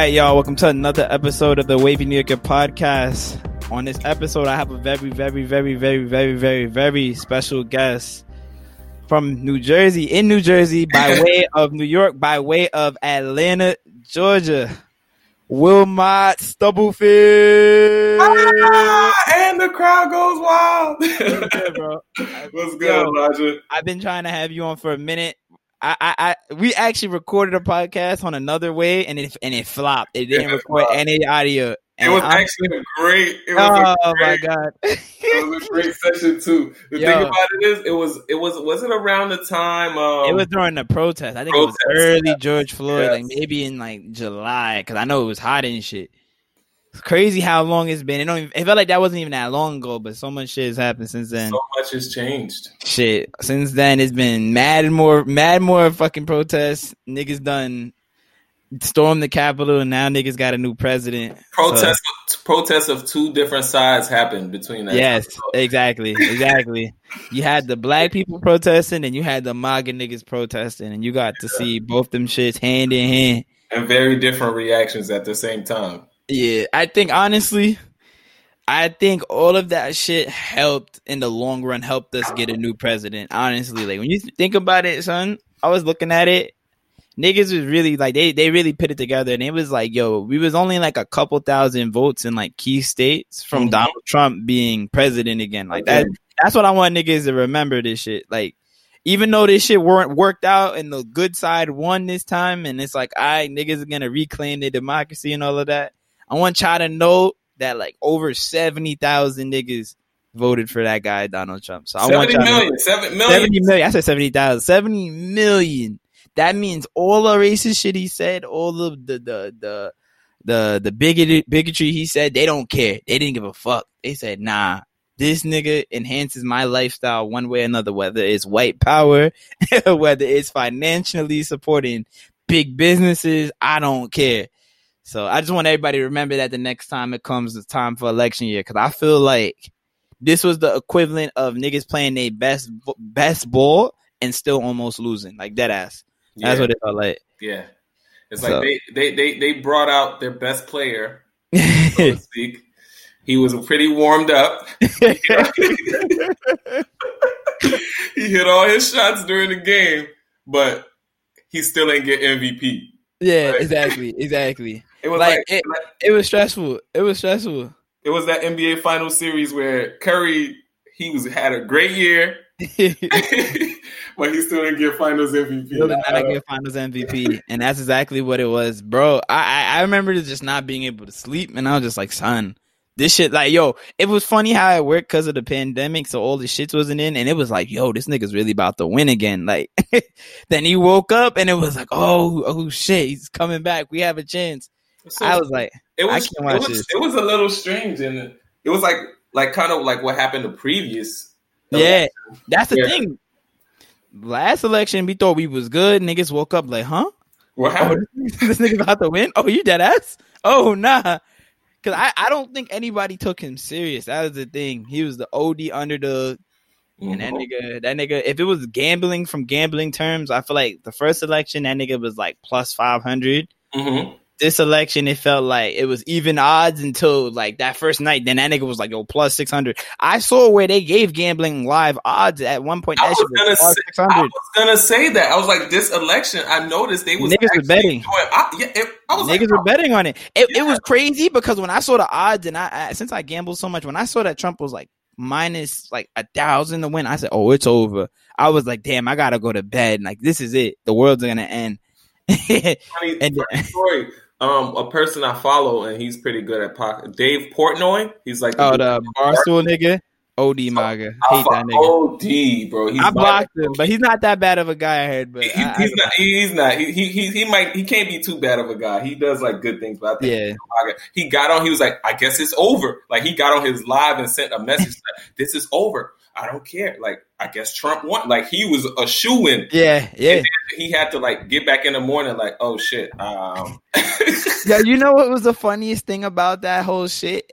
Right, y'all. Welcome to another episode of the Wavy New Yorker podcast. On this episode, I have a very, very, very, very, very, very, very special guest from New Jersey, in New Jersey, by way of New York, by way of Atlanta, Georgia. Wilmot Stubblefield. Ah, and the crowd goes wild. What's good, Yo. Elijah? I've been trying to have you on for a minute. I, I, I we actually recorded a podcast on another way, and it and it flopped. It didn't Yeah, record flopped. any audio. It was I'm- actually a great. It was oh a my great, god! It was a great session too. The Yo. thing about it is, it was it was was it around the time? Um, it was during the protest. I think it was early yeah. George Floyd, Yes. like maybe in like July, because I know it was hot and shit. It's crazy how long it's been. It don't. Even, it felt like that wasn't even that long ago, but so much shit has happened since then. so much has changed. shit. Since then, it's been mad and more, mad more fucking protests. Niggas done stormed the Capitol, and now niggas got a new president. Protests protests of two different sides happened between that. Yes, exactly, exactly. You had the black people protesting, and you had the MAGA niggas protesting, and you got to see both them shits hand in hand. and very different reactions at the same time. Yeah, I think honestly, I think all of that shit helped in the long run, helped us get a new president. Honestly, like when you think about it, son, I was looking at it. Niggas was really like they they really put it together, and it was like, yo, we was only like a couple thousand votes in like key states from Mhm. Donald Trump being president again. Like that, that's what I want niggas to remember. This shit, like. Even though this shit weren't worked out and the good side won this time, and it's like, all right, niggas are gonna reclaim their democracy and all of that. I want y'all to know that like over seventy thousand niggas voted for that guy Donald Trump. So I want Seventy y'all to million, seven million. seventy million. I said seventy thousand. Seventy million. That means all the racist shit he said, all of the the the the the bigoted bigotry he said, they don't care. They didn't give a fuck. They said, nah. This nigga enhances my lifestyle one way or another, whether it's white power, whether it's financially supporting big businesses. I don't care. So I just want everybody to remember that the next time it comes the time for election year, because I feel like this was the equivalent of niggas playing their best best ball and still almost losing, like dead ass. That's yeah, what it felt like. yeah. It's So- like they, they they they brought out their best player, so to speak. He was pretty warmed up. he hit all his shots during the game, but he still ain't get MVP. yeah, Right. exactly, exactly. It was Like, like, it- It was stressful. It was stressful. it was that NBA final series where Curry he was had a great year, but he still didn't get Finals MVP. Still did not get Finals MVP, and that's exactly what it was, bro. I, I I remember just not being able to sleep, and I was just like, son, this shit, like, yo, it was funny how it worked because of the pandemic, so all the shits wasn't in, and it was like, yo, this nigga's really about to win again. Like, then he woke up, and it was like, oh, oh shit, he's coming back. We have a chance. So I was like, it was it was, it was a little strange, and it was like like kind of like what happened the previous. yeah, that's the Yeah. thing. Last election, we thought we was good. Niggas woke up like, huh? What Oh, this nigga about to win? Oh, you dead ass? Oh, nah. Cause I, I don't think anybody took him serious. That was the thing. He was the OD underdog. And that Mhm. nigga, that nigga, if it was gambling from gambling terms, I feel like the first election, that nigga was like plus 500. Mhm. This election, it felt like it was even odds until like that first night. Then that nigga was like, yo, plus 600. I saw where they gave gambling live odds at one point. I was gonna was say- I was gonna say that. I was like, this election. I noticed they was Niggas were betting. I, yeah, it, I was Niggas like, were oh, betting on it. It, it was crazy because when I saw the odds and I, I since I gambled so much, when I saw that Trump was like minus like a thousand to win, I said, "Oh, it's over." I was like, "Damn, I gotta go to bed. Like this is it. The world's gonna end." funny, And- funny story. Um, a person I follow and he's pretty good at pocket. Dave Portnoy. He's like oh, the barstool nigga, OD MAGA, hate that nigga. OD, bro. He's I blocked him, but he's not that bad of a guy. I heard, but He- I- he's I- not. He's not. He, he he he might. He can't be too bad of a guy. He does like good things, but I think yeah, he got on. He was like, "I guess it's over." Like he got on his live and sent a message like, "This is over. I don't care." Like I guess Trump won. Like he was a shoe in. yeah, yeah. He had to like get back in the morning. Like, oh shit. Um, Yeah, you know what was the funniest thing about that whole shit?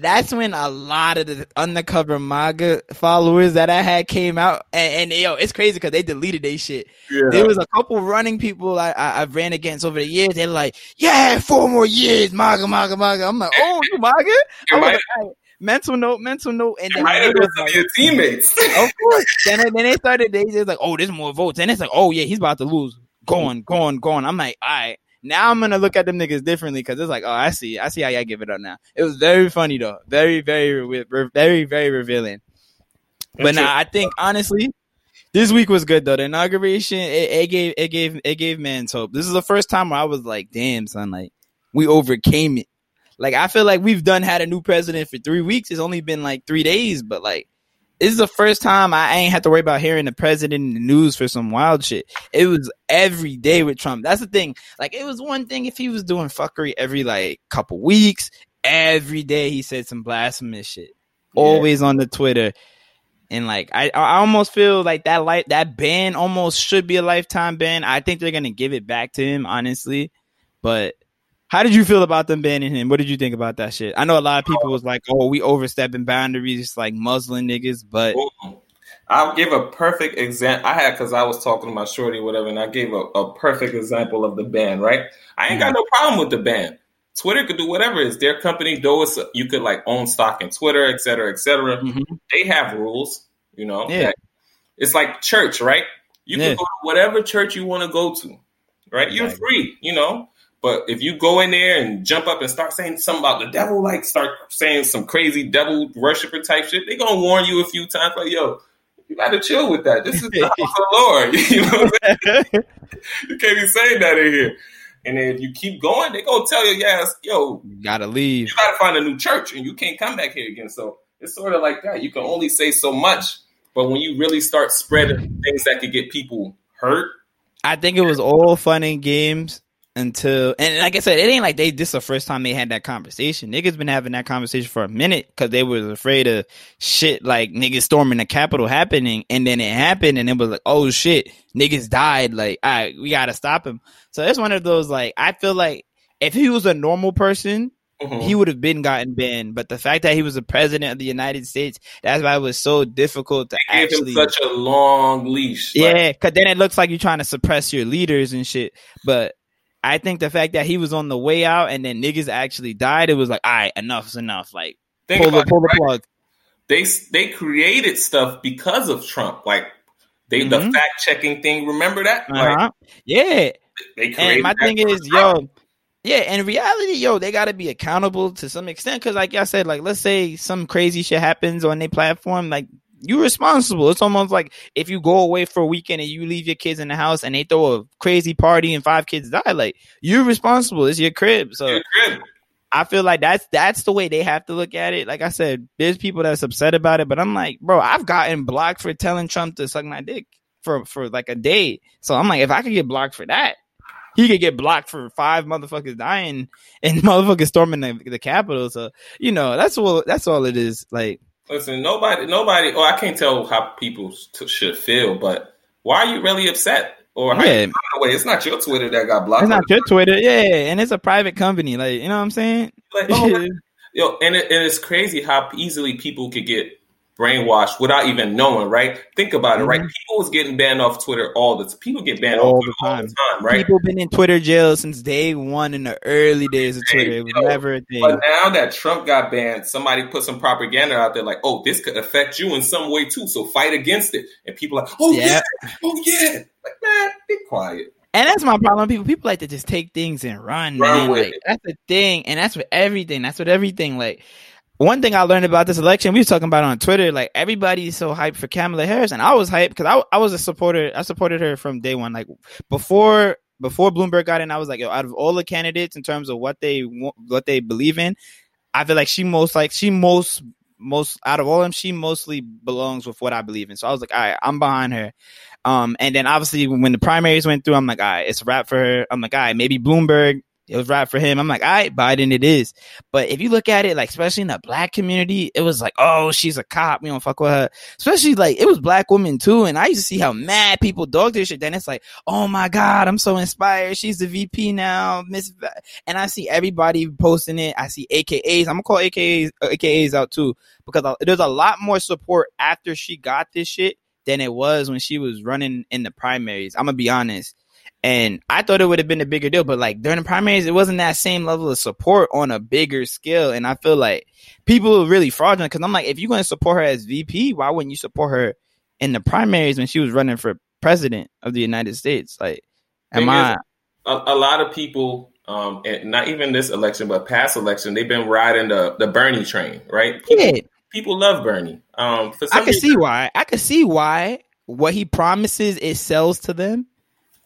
that's when a lot of the undercover MAGA followers that I had came out, and, and yo, it's crazy because they deleted their shit. Yeah. There was a couple running people I, I, I ran against over the years. They're like, "Yeah, four more years, MAGA, MAGA, MAGA." I'm like, "Oh, you MAGA?" It I'm might, like, "All right." mental note, mental note, and then niggas been like- your teammates. of course. then, then they started. They just like, oh, there's more votes, and it's like, oh yeah, he's about to lose. Going, going, going. I'm like, all right. Now I'm gonna look at them niggas differently because it's like, oh, I see, I see how y'all give it up now. It was very funny though, very, very, re- very, very revealing. But now I think honestly, this week was good though. The inauguration, it, it gave, it gave, it gave man's hope. This is the first time where I was like, damn, son, like we overcame it. Like I feel like we've done had a new president for three weeks. It's only been like three days, but like this is the first time I ain't had to worry about hearing the president in the news for some wild shit. It was every day with Trump. That's the thing. Like it was one thing if he was doing fuckery every like couple weeks. Every day he said some blasphemous shit. Yeah. Always on the Twitter. And like I, I almost feel like that light that ban almost should be a lifetime ban. I think they're gonna give it back to him, honestly. But how did you feel about them banning him? What did you think about that shit? I know a lot of people was like, "Oh, we overstepping boundaries, like Muslim niggas," but I'll give a perfect example. I had because I was talking to my shorty, whatever, and I gave a, a perfect example of the ban. Right? I ain't got no problem with the ban. Twitter could do whatever. It's their company. Though it's you could like own stock in Twitter, et cetera, et cetera. Mhm. They have rules. You know. Yeah. It's like church, right? You Yeah. can go to whatever church you want to go to, right? You're Exactly. free. You know. But if you go in there and jump up and start saying something about the devil, like start saying some crazy devil worshiper type shit, they gonna warn you a few times, like, yo, you gotta chill with that. This is the house of the Lord. You know what I'm saying? You can't be saying that in here. And then if you keep going, they gonna tell you, yes, yo, you gotta leave. you gotta find a new church and you can't come back here again. So it's sort of like that. You can only say so much. But when you really start spreading things that could get people hurt, I think it was all fun and games until, and like I said, it ain't like they this the first time they had that conversation. Niggas been having that conversation for a minute because they was afraid of shit like niggas storming the Capitol happening, and then it happened, and it was like, oh shit, niggas died. Like, all right, we gotta stop him. So it's one of those like I feel like if he was a normal person, mhm, he would have been gotten banned. But the fact that he was the president of the United States, that's why it was so difficult to him actually. such a long leash. Yeah, because then it looks like you're trying to suppress your leaders and shit. But I think the fact that he was on the way out and then niggas actually died, it was like, all right, enough's enough. Like, think pull the, pull the right? plug. they they created stuff because of Trump. Like they the Mhm. fact checking thing. Remember that? Like Uh-huh. Yeah. they created. And my thing is, Trump. yo, yeah, in reality, yo, they got to be accountable to some extent. Cause, like I said, like, let's say some crazy shit happens on their platform, like, you responsible. It's almost like if you go away for a weekend and you leave your kids in the house and they throw a crazy party and five kids die, like, you're responsible. It's your crib. So, You're good. I feel like that's that's the way they have to look at it. Like I said, there's people that's upset about it, but I'm like, bro, I've gotten blocked for telling Trump to suck my dick for for like a day. So I'm like, if I could get blocked for that, he could get blocked for five motherfuckers dying and motherfuckers storming the, the Capitol. So you know, that's all that's all it is. Like, Listen, nobody, nobody. Oh, I can't tell how people t- should feel, but why are you really upset? Or how Yeah. you feel in a way? It's not your Twitter that got blocked. it's not your Twitter, yeah, and it's a private company. Like, you know what I'm saying? Like, oh, Yo, and, it, and it's crazy how easily people could get brainwashed without even knowing, right? Think about it, right? Mhm. People was getting banned off Twitter all the time. people get banned All off the all the time, right? People been in Twitter jail since day one in the early days of Twitter. It was Yo, never a thing. But now that Trump got banned, somebody put some propaganda out there like, oh, this could affect you in some way too. So fight against it. And people are like, oh yeah, Yeah. oh yeah. Like, man, be quiet. And that's my problem. People people like to just take things and run, Run man. with Like it. that's the thing, and that's with everything. That's with everything. Like one thing I learned about this election, we was talking about on Twitter. Like everybody's so hyped for Kamala Harris, and I was hyped because I I was a supporter. I supported her from day one. Like before before Bloomberg got in, I was like, yo, out of all the candidates in terms of what they what they believe in, I feel like she most like she most most out of all of them, she mostly belongs with what I believe in. So I was like, all right, I'm behind her. Um, and then obviously when the primaries went through, I'm like, all right, it's a wrap for her. I'm like, all right, maybe Bloomberg It was right for him. I'm like, all right, Biden, it is. But if you look at it, like, especially in the black community, it was like, oh, she's a cop. We don't fuck with her. Especially like, it was black women too. And I used to see how mad people dog this shit. Then it's like, oh my God, I'm so inspired. She's the VP now. Miss, and I see everybody posting it. I see AKAs. I'm gonna call AKAs, uh, AKAs out too, because there's a lot more support after she got this shit than it was when she was running in the primaries. I'm gonna be honest. And I thought it would have been a bigger deal, but like during the primaries, it wasn't that same level of support on a bigger scale. And I feel like people are really fraudulent because I'm like, if you're going to support her as VP, why wouldn't you support her in the primaries when she was running for president of the United States? Like, am I? A, a, lot of people, um, and not even this election, but past election, they've been riding the the Bernie train, right? People, yeah. people love Bernie. Um, for I can reason, see why. I can see why what he promises it sells to them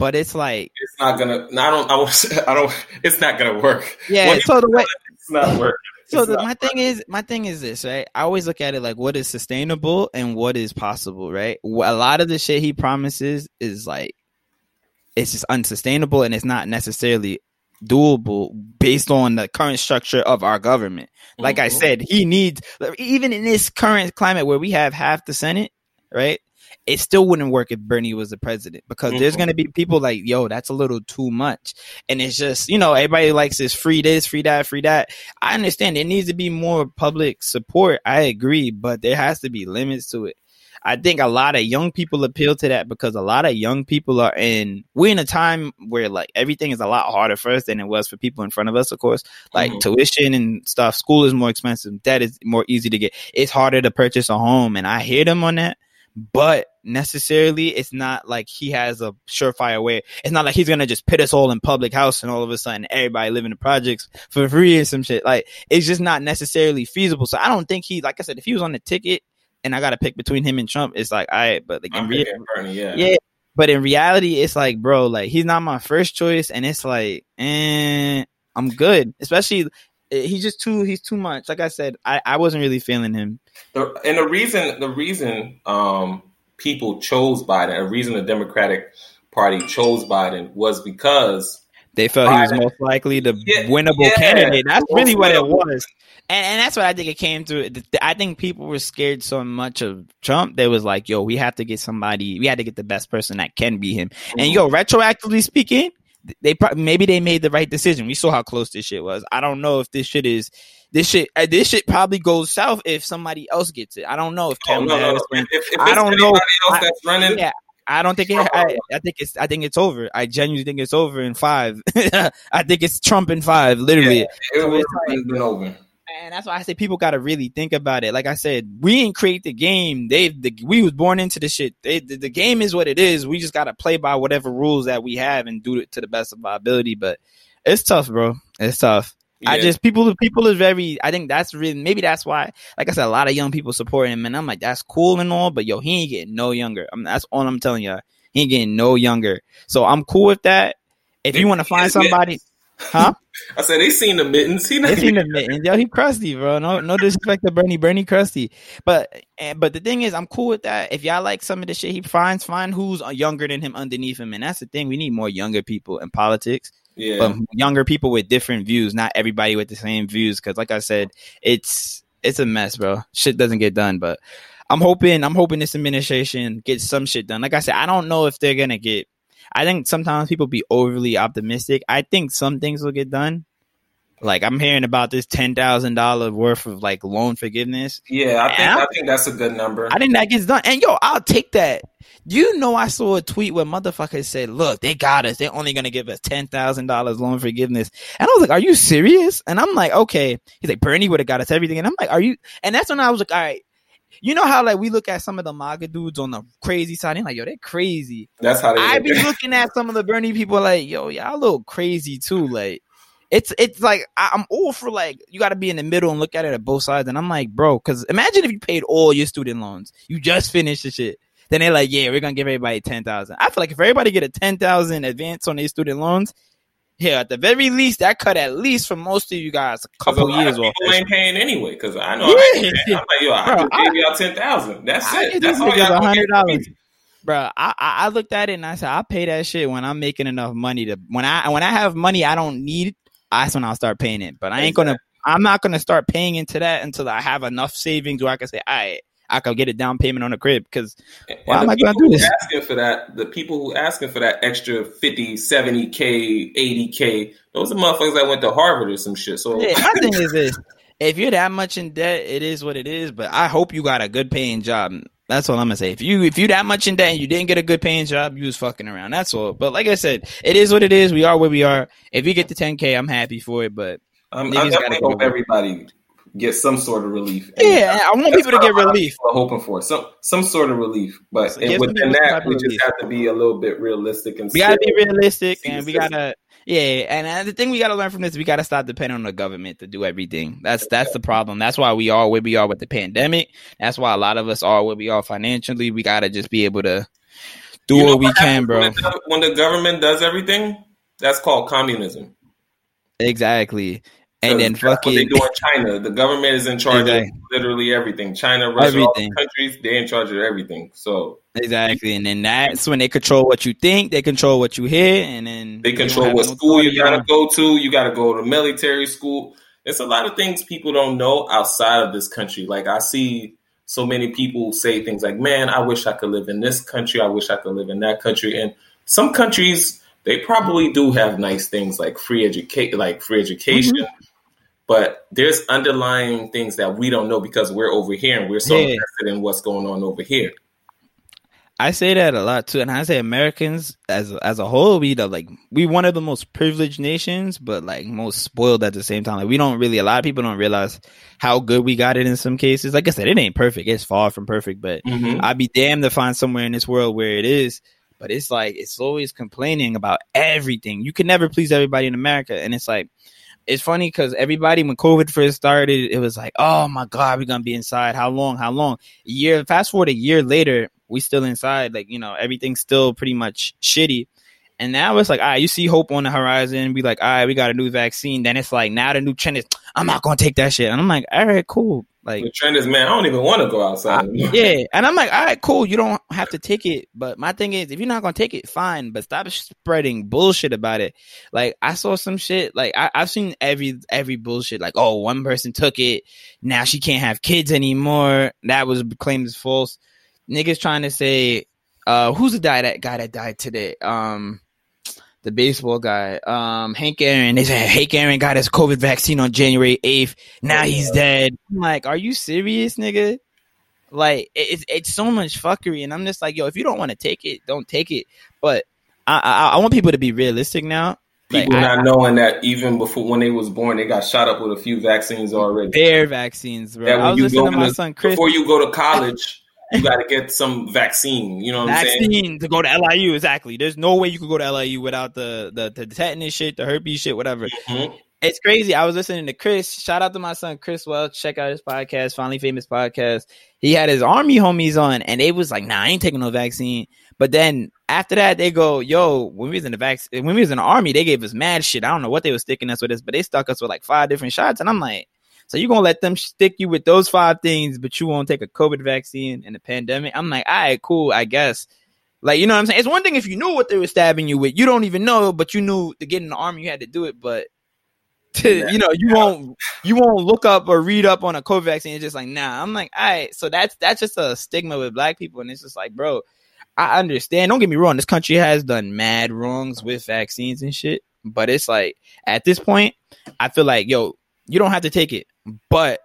but it's like it's not gonna. I don't. I, won't, I don't. It's not gonna work. Yeah. so the way it's not working. So the, my thing is, my thing is this, right? I always look at it like what is sustainable and what is possible, right? A lot of the shit he promises is like, it's just unsustainable and it's not necessarily doable based on the current structure of our government. Like mm-hmm. I said, he needs, even in this current climate where we have half the Senate, right? It still wouldn't work if Bernie was the president because mm-hmm. there's going to be people like, yo, that's a little too much. And it's just, you know, everybody likes this free this, free that, free that. I understand there needs to be more public support. I agree, but there has to be limits to it. I think a lot of young people appeal to that because a lot of young people are in, we're in a time where like everything is a lot harder for us than it was for people in front of us, of course. Like mm-hmm. tuition and stuff, school is more expensive. Debt is more easy to get. It's harder to purchase a home. And I hear them on that but necessarily it's not like he has a surefire way. It's not like he's gonna just pit us all in public house and all of a sudden everybody live in the projects for free or some shit. Like it's just not necessarily feasible. So I don't think he, like I said, if he was on the ticket and I got to pick between him and Trump, it's like, all right, but like in reality, yeah. yeah. But in reality, it's like, bro, like he's not my first choice, and it's like, eh, I'm good. Especially he's just too he's too much. Like I said, I, I wasn't really feeling him. The, and the reason the reason um, people chose Biden, the reason the Democratic Party chose Biden was because they felt Biden, he was most likely the yeah, winnable yeah, candidate. That's really what it was. And, and that's what I think it came to. I think people were scared so much of Trump. They was like, yo, we have to get somebody, we had to get the best person that can be him. And mm-hmm. yo, retroactively speaking, they probably maybe they made the right decision. We saw how close this shit was. I don't know if this shit is this shit. Uh, this shit probably goes south if somebody else gets it. I don't know if oh, Kamala no, no. If, if I don't know. Else that's running, yeah, I don't think it. I, I, think it's. I think it's over. I genuinely think it's over in five. I think it's Trump in five. Literally, yeah, it was like, been over and that's why I say people got to really think about it. Like I said, we didn't create the game. They, the, we was born into the shit. They, the, the, game is what it is. We just got to play by whatever rules that we have and do it to the best of our ability. But it's tough, bro. It's tough. Yeah. I just people people is very. I think that's really maybe that's why. Like I said, a lot of young people support him, and I'm like, that's cool and all, but yo, he ain't getting no younger. I mean, that's all I'm telling you. He ain't getting no younger. So I'm cool with that. If you want to find somebody, Huh? I said they seen the mittens. He they seen the mittens. Yo, he crusty, bro. No, no disrespect to Bernie. Bernie crusty. But and, but the thing is, I'm cool with that. If y'all like some of the shit he finds, find who's younger than him underneath him, and that's the thing. We need more younger people in politics. Yeah, but younger people with different views, not everybody with the same views. Because like I said, it's it's a mess, bro. Shit doesn't get done, but. I'm hoping I'm hoping this administration gets some shit done. Like I said, I don't know if they're gonna get I think sometimes people be overly optimistic. I think some things will get done. Like I'm hearing about this ten thousand dollar worth of like loan forgiveness. Yeah, I think I, I, think that's a good number. I think that gets done. And yo, I'll take that. You know, I saw a tweet where motherfuckers said, "Look, they got us. They're only gonna give us ten thousand dollars loan forgiveness." And I was like, "Are you serious?" And I'm like, "Okay." He's like, "Bernie would have got us everything." And I'm like, "Are you?" And that's when I was like, "All right." You know how like we look at some of the MAGA dudes on the crazy side, and like, yo, they're crazy. That's how they. I be looking at some of the Bernie people like, yo, y'all a little crazy too. Like, it's it's like I, am all for like you got to be in the middle and look at it at both sides. And I'm like, bro, because imagine if you paid all your student loans, you just finished the shit. Then they're like, yeah, we're gonna give everybody ten thousand. I feel like if everybody get a ten thousand advance on their student loans, yeah, at the very least, that cut at least for most of you guys a couple a years off. People ain't paying anyway because I know. Yeah. I am like, yo, I Bro, gave y'all ten thousand. That's I it. That's all y'all hundred dollars. Bro, I, I looked at it and I said I pay that shit when I'm making enough money to when I when I have money I don't need that's when I'll start paying it. But I ain't gonna. I'm not gonna start paying into that until I have enough savings where I can say, "I, right, I can get a down payment on a crib." Because why am I gonna do this? Asking for that, the people who asking for that extra 50, 70 k, eighty k, those are motherfuckers that went to Harvard or some shit. So yeah, my thing is this: if you're that much in debt, it is what it is. But I hope you got a good paying job. That's all I'm gonna say. If you if you that much in debt and you didn't get a good paying job, you was fucking around. That's all. But like I said, it is what it is. We are where we are. If you get to 10k, I'm happy for it. But um, I definitely hope everybody get some sort of relief. Yeah, I want people to get relief. hoping for some some sort of relief, but so within that, we just have to be a little bit realistic and we gotta be realistic, and we gotta yeah, and the thing we got to learn from this, we got to stop depending on the government to do everything. That's that's the problem. That's why we are where we are with the pandemic. That's why a lot of us are where we are financially. We got to just be able to do you what we what can, bro. When the, when the government does everything, that's called communism. Exactly. And then fucking they do in China. The government is in charge exactly. of literally everything. China, Russia, everything. all the countries, they're in charge of everything. So exactly, and then that's when they control what you think, they control what you hear, and then they control what school you gotta go to. You gotta go to military school. It's a lot of things people don't know outside of this country. Like I see so many people say things like, "Man, I wish I could live in this country. I wish I could live in that country." And some countries they probably do have nice things like free education, like free education. Mm-hmm but there's underlying things that we don't know because we're over here and we're so yeah. invested in what's going on over here. I say that a lot too, and I say Americans as as a whole, we the like we one of the most privileged nations, but like most spoiled at the same time. Like we don't really, a lot of people don't realize how good we got it in some cases. Like I said, it ain't perfect; it's far from perfect. But mm-hmm. I'd be damned to find somewhere in this world where it is. But it's like it's always complaining about everything. You can never please everybody in America, and it's like it's funny because everybody when COVID first started, it was like, oh my god, we're gonna be inside. How long? How long? A year. Fast forward a year later, we still inside. Like you know, everything's still pretty much shitty. And now it's like, all right, you see hope on the horizon. Be like, all right, we got a new vaccine. Then it's like, now the new trend is, I'm not gonna take that shit. And I'm like, all right, cool. Like the trend is, man, I don't even want to go outside. I, yeah, and I'm like, all right, cool. You don't have to take it, but my thing is, if you're not gonna take it, fine. But stop spreading bullshit about it. Like I saw some shit. Like I, have seen every every bullshit. Like oh, one person took it, now she can't have kids anymore. That was claimed as false. Niggas trying to say, uh, who's the guy that guy that died today? Um, the baseball guy, um, Hank Aaron. They said Hank Aaron got his COVID vaccine on January 8th. Now he's dead. I'm like, are you serious, nigga? Like, it's it's so much fuckery, and I'm just like, yo, if you don't want to take it, don't take it. But I, I, I want people to be realistic now. People like, not I, knowing that even before when they was born, they got shot up with a few vaccines already. Their vaccines, bro. I was listening to my son Chris before you go to college you got to get some vaccine. You know what vaccine I'm saying? to go to LIU. Exactly. There's no way you could go to LIU without the the, the tetanus shit, the herpes shit, whatever. Mm-hmm. It's crazy. I was listening to Chris. Shout out to my son Chris Welch. Check out his podcast, Finally Famous podcast. He had his army homies on, and they was like, "Nah, I ain't taking no vaccine." But then after that, they go, "Yo, when we was in the vaccine, when we was in the army, they gave us mad shit. I don't know what they was sticking us with this, but they stuck us with like five different shots." And I'm like, so you're gonna let them stick you with those five things, but you won't take a COVID vaccine in the pandemic? I'm like, all right, cool, I guess. Like, you know what I'm saying? It's one thing if you knew what they were stabbing you with. You don't even know, but you knew to get in the army you had to do it. But to, you know, you won't you won't look up or read up on a COVID vaccine. It's just like, nah. I'm like, all right. So that's that's just a stigma with black people, and it's just like, bro, I understand. Don't get me wrong. This country has done mad wrongs with vaccines and shit. But it's like at this point, I feel like, yo, you don't have to take it. But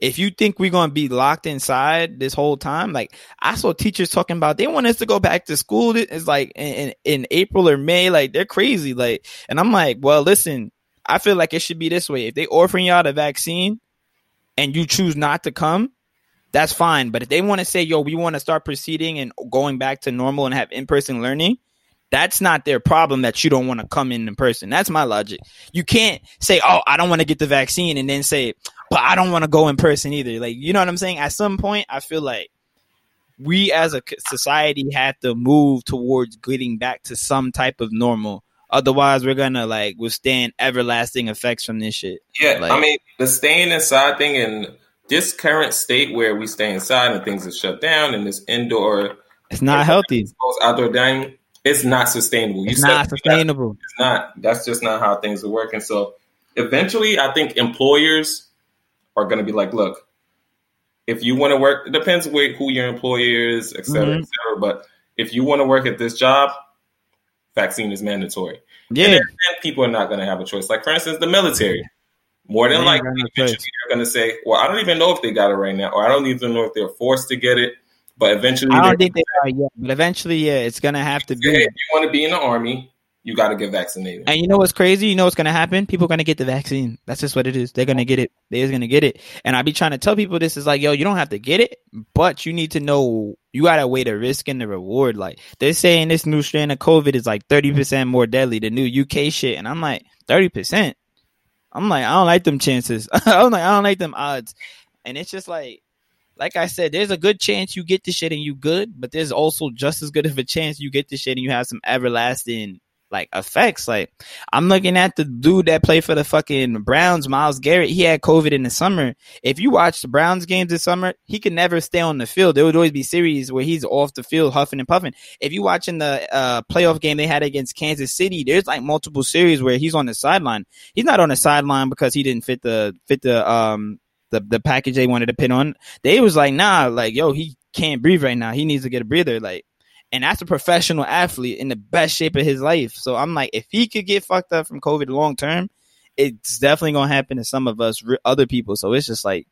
if you think we're gonna be locked inside this whole time, like I saw teachers talking about they want us to go back to school. It's like in, in April or May, like they're crazy. Like, and I'm like, well, listen, I feel like it should be this way. If they offering y'all the vaccine and you choose not to come, that's fine. But if they want to say, yo, we want to start proceeding and going back to normal and have in person learning, that's not their problem that you don't want to come in in person. That's my logic. You can't say, "Oh, I don't want to get the vaccine," and then say, "But I don't want to go in person either." Like, you know what I'm saying? At some point, I feel like we as a society have to move towards getting back to some type of normal. Otherwise, we're gonna like withstand everlasting effects from this shit. Yeah, like, I mean, the staying inside thing and this current state where we stay inside and things are shut down and this indoor, it's not healthy. Outdoor dining it's not sustainable. You it's not sustainable. It's not. That's just not how things are working. So eventually, I think employers are going to be like, look, if you want to work, it depends where, who your employer is, et cetera, Mhm. et cetera. But if you want to work at this job, vaccine is mandatory. Yeah, And people are not going to have a choice. Like, for instance, the military. More than likely, eventually they're going to say, well, I don't even know if they got it right now, or I don't even know if they're forced to get it. But eventually, I don't think they are yet, but eventually, yeah, it's gonna have to Hey, be. if you want to be in the army, you got to get vaccinated. And you know what's crazy? You know what's gonna happen? People are gonna get the vaccine. That's just what it is. They're gonna get it. They're gonna get it. And I be trying to tell people this is like, yo, you don't have to get it, but you need to know you gotta weigh the risk and the reward. Like they're saying this new strain of COVID is like thirty percent more deadly, the new UK shit, and I'm like thirty percent. I'm like, I don't like them chances. I'm like, I don't like them odds. And it's just like, like I said, there's a good chance you get the shit and you good, but there's also just as good of a chance you get the shit and you have some everlasting like effects. Like I'm looking at the dude that played for the fucking Browns, Myles Garrett. He had COVID in the summer. If you watch the Browns games this summer, he could never stay on the field. There would always be series where he's off the field huffing and puffing. If you watching the uh, playoff game they had against Kansas City, there's like multiple series where he's on the sideline. He's not on the sideline because he didn't fit the fit the um the the package they wanted to pin on. They was like, nah, like yo, he can't breathe right now. He needs to get a breather. Like and that's a professional athlete in the best shape of his life. So I'm like, if he could get fucked up from COVID long term, it's definitely gonna happen to some of us, other people. So it's just like,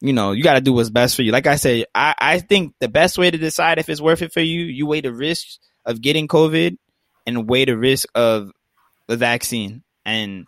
you know, you got to do what's best for you. Like I said, I I think the best way to decide if it's worth it for you, you weigh the risks of getting COVID and weigh the risk of the vaccine, and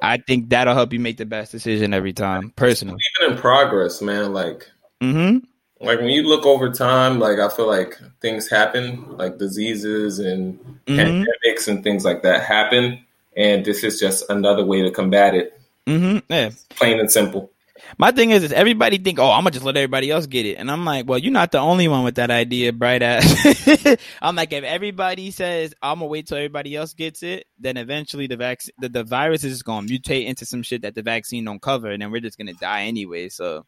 I think that'll help you make the best decision every time, personally. Even in progress, man. Like, hmm like when you look over time, like I feel like things happen, like diseases and hmm pandemics and things like that happen, and this is just another way to combat it. hmm Yeah. Plain and simple. My thing is, is everybody think, oh, I'm gonna just let everybody else get it, and I'm like, well, you're not the only one with that idea, bright ass. I'm like, if everybody says I'm gonna wait till everybody else gets it, then eventually the vaccine, the, the virus is just gonna mutate into some shit that the vaccine don't cover, and then we're just gonna die anyway. So,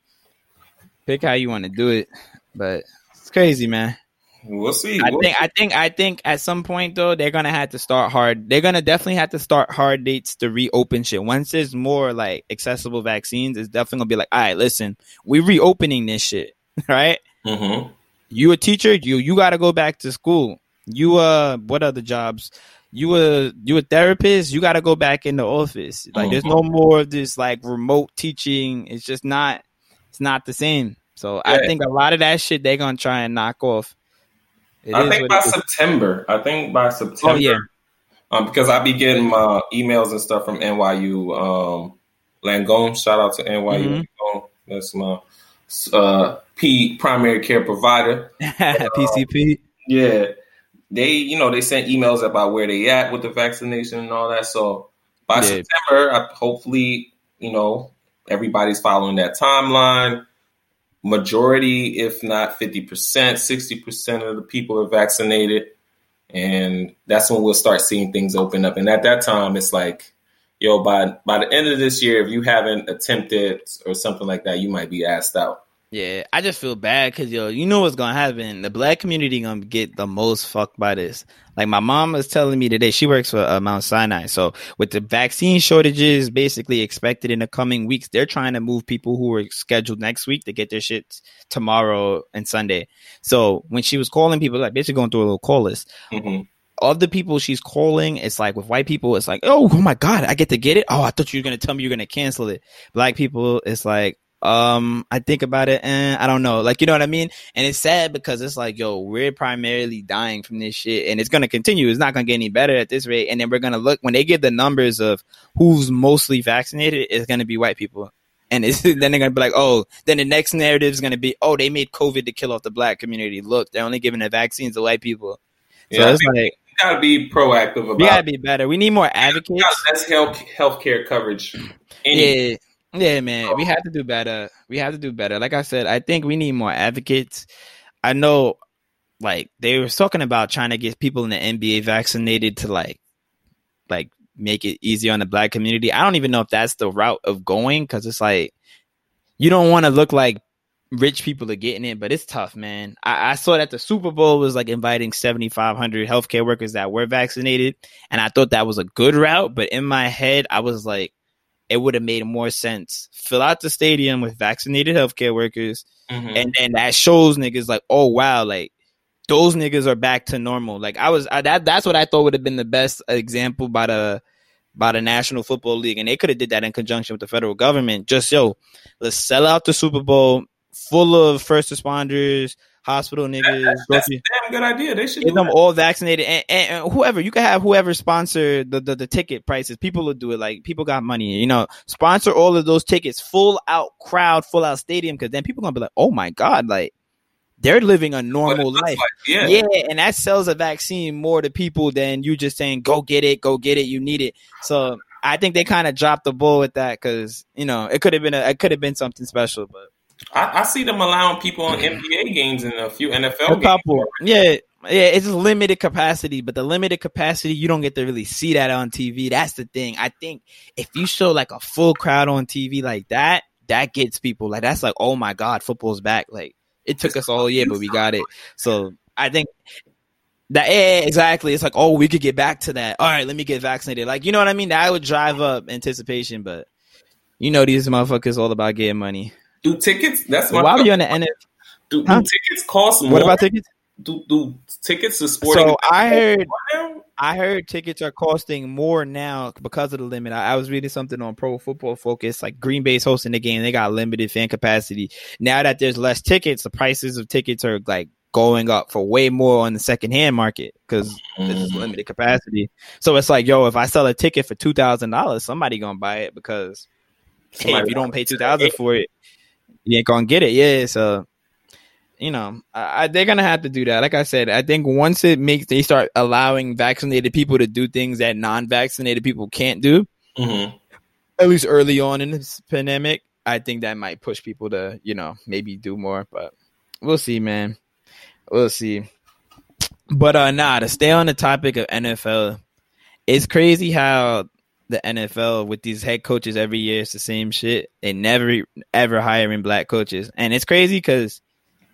pick how you want to do it, but it's crazy, man. We'll see. I We'll think I think I think at some point though they're gonna have to start hard. They're gonna definitely have to start hard dates to reopen shit. Once there's more like accessible vaccines, it's definitely gonna be like, all right, listen, we reopening this shit, right? Mhm. You a teacher, you you gotta go back to school. You uh, what other jobs? You a you a therapist, you gotta go back in the office. Like there's no more of this like remote teaching. It's just not it's not the same. So I think a lot of that shit they're gonna try and knock off. It I think by. September. I think by September. Oh yeah. Um, because I be getting my emails and stuff from NYU um, Langone. Shout out to NYU Mhm. Langone. That's my uh, P primary care provider. PCP. Yeah, they you know they sent emails about where they at with the vaccination and all that. So by Yeah. September, I, hopefully you know everybody's following that timeline. Majority, if not fifty percent, sixty percent of the people are vaccinated, and that's when we'll start seeing things open up. And at that time, it's like, yo, by by the end of this year, if you haven't attempted or something like that, you might be asked out. Yeah, I just feel bad because yo, you know what's gonna happen. The black community gonna get the most fucked by this. Like my mom was telling me today, she works for uh, Mount Sinai. So with the vaccine shortages basically expected in the coming weeks, they're trying to move people who were scheduled next week to get their shit tomorrow and Sunday. So when she was calling people, like basically going through a little call list, hmm of the people she's calling, it's like with white people, it's like, oh, oh my god, I get to get it. Oh, I thought you were gonna tell me you're gonna cancel it. Black people, it's like, um, I think about it, and I don't know, like you know what I mean. And it's sad because it's like, yo, we're primarily dying from this shit, and it's gonna continue. It's not gonna get any better at this rate. And then we're gonna look when they give the numbers of who's mostly vaccinated, it's gonna be white people. And it's, then they're gonna be like, oh, then the next narrative is gonna be, oh, they made COVID to kill off the black community. Look, they're only giving the vaccines to white people. So Yeah, it's like you gotta be proactive about. we gotta be better. We need more advocates. Less health healthcare coverage. Any- Yeah, yeah, man. We have to do better. We have to do better. Like I said, I think we need more advocates. I know, like they were talking about trying to get people in the NBA vaccinated to like, like make it easier on the black community. I don't even know if that's the route of going because it's like you don't want to look like rich people are getting it, but it's tough, man. I, I saw that the Super Bowl was like inviting 7,500 healthcare workers that were vaccinated, and I thought that was a good route. But in my head, I was like, it would have made more sense. Fill out the stadium with vaccinated healthcare workers, Mhm. and then that shows niggas like, oh wow, like those niggas are back to normal. Like I was, I, that that's what I thought would have been the best example by the by the National Football League, and they could have did that in conjunction with the federal government. Just yo, let's sell out the Super Bowl full of first responders, hospital niggas. That's, that's a damn good idea. They should Get them that. all vaccinated and, and, and whoever you can have whoever sponsor the, the the ticket prices. People will do it. Like people got money, you know. Sponsor all of those tickets, full out crowd, full out stadium, because then people gonna be like, oh my god, like they're living a normal life. like. Yeah. Yeah, and that sells a vaccine more to people than you just saying, "Go get it, go get it, you need it." So I think they kind of dropped the ball with that because you know it could have been a, it could have been something special, but I, I see them allowing people on NBA games and a few NFL a games. couple, yeah, yeah, it's just limited capacity, but the limited capacity you don't get to really see that on TV. That's the thing. I think if you show like a full crowd on TV like that, that gets people like that's like, oh my god, football's back. Like it took us all year, but we got it. So I think that yeah, exactly. It's like, oh, we could get back to that. All right, let me get vaccinated. Like, you know what I mean? That would drive up anticipation, but you know these motherfuckers all about getting money. Do tickets? That's my. Why are you on the NFL? do, do tickets cost more? What about tickets? do, do tickets to sporting? So I heard? I heard tickets are costing more now because of the limit. I, I was reading something on Pro Football Focus, like Green Bay's hosting the game. They got limited fan capacity. Now that there's less tickets, the prices of tickets are like going up for way more on the secondhand market because there's Mm. limited capacity. So it's like, yo, if I sell a ticket for two thousand dollars, somebody gonna buy it because hey, if you don't pay two for it, you ain't gonna get it. Yeah, so you know, I, they're gonna have to do that. Like I said, I think once it makes they start allowing vaccinated people to do things that non-vaccinated people can't do, Mhm. at least early on in this pandemic, I think that might push people to, you know, maybe do more. But we'll see, man. We'll see. But uh nah, to stay on the topic of NFL, it's crazy how the NFL with these head coaches every year it's the same shit. They never ever hiring black coaches. And it's crazy because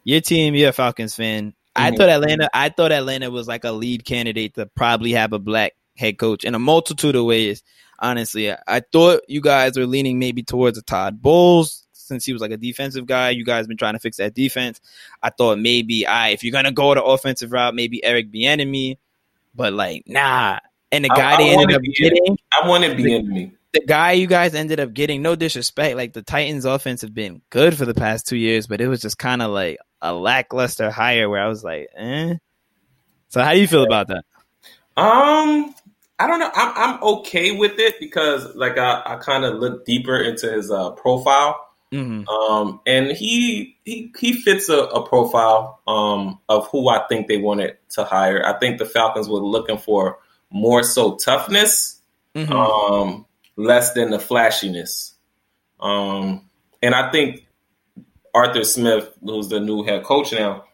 your team, you're a Falcons fan. I Mhm. thought Atlanta I thought Atlanta was like a lead candidate to probably have a black head coach in a multitude of ways. Honestly, I, I thought you guys were leaning maybe towards a Todd Bowles since he was like a defensive guy. You guys been trying to fix that defense. I thought maybe I if you're gonna go the offensive route, maybe Eric Bieniemy, but like nah. And the guy I they ended up getting, I want to be in me. the guy you guys ended up getting, no disrespect, like the Titans offense have been good for the past two years, but it was just kind of like a lackluster hire where I was like, eh. So how do you feel about that? Um, I don't know. I'm I'm okay with it because like I, I kind of looked deeper into his uh, profile. Mm-hmm. Um, and he he he fits a, a profile um of who I think they wanted to hire. I think the Falcons were looking for more so toughness, Mm-hmm. um, less than the flashiness. Um, and I think Arthur Smith, who's the new head coach now,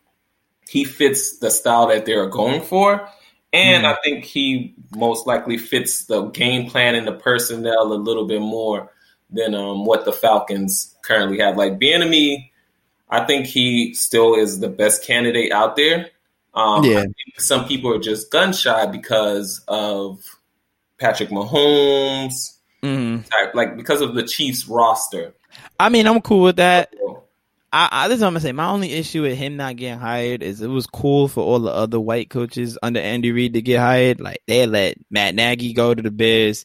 he fits the style that they're going for. And Mhm. I think he most likely fits the game plan and the personnel a little bit more than um, what the Falcons currently have. Like Bieniemy, I think he still is the best candidate out there. Um, Yeah. Some people are just gun shy because of Patrick Mahomes, Mm-hmm. type, like because of the Chiefs roster. I mean, I'm cool with that. I, I this is what I'm gonna say. My only issue with him not getting hired is it was cool for all the other white coaches under Andy Reid to get hired. Like they let Matt Nagy go to the Bears.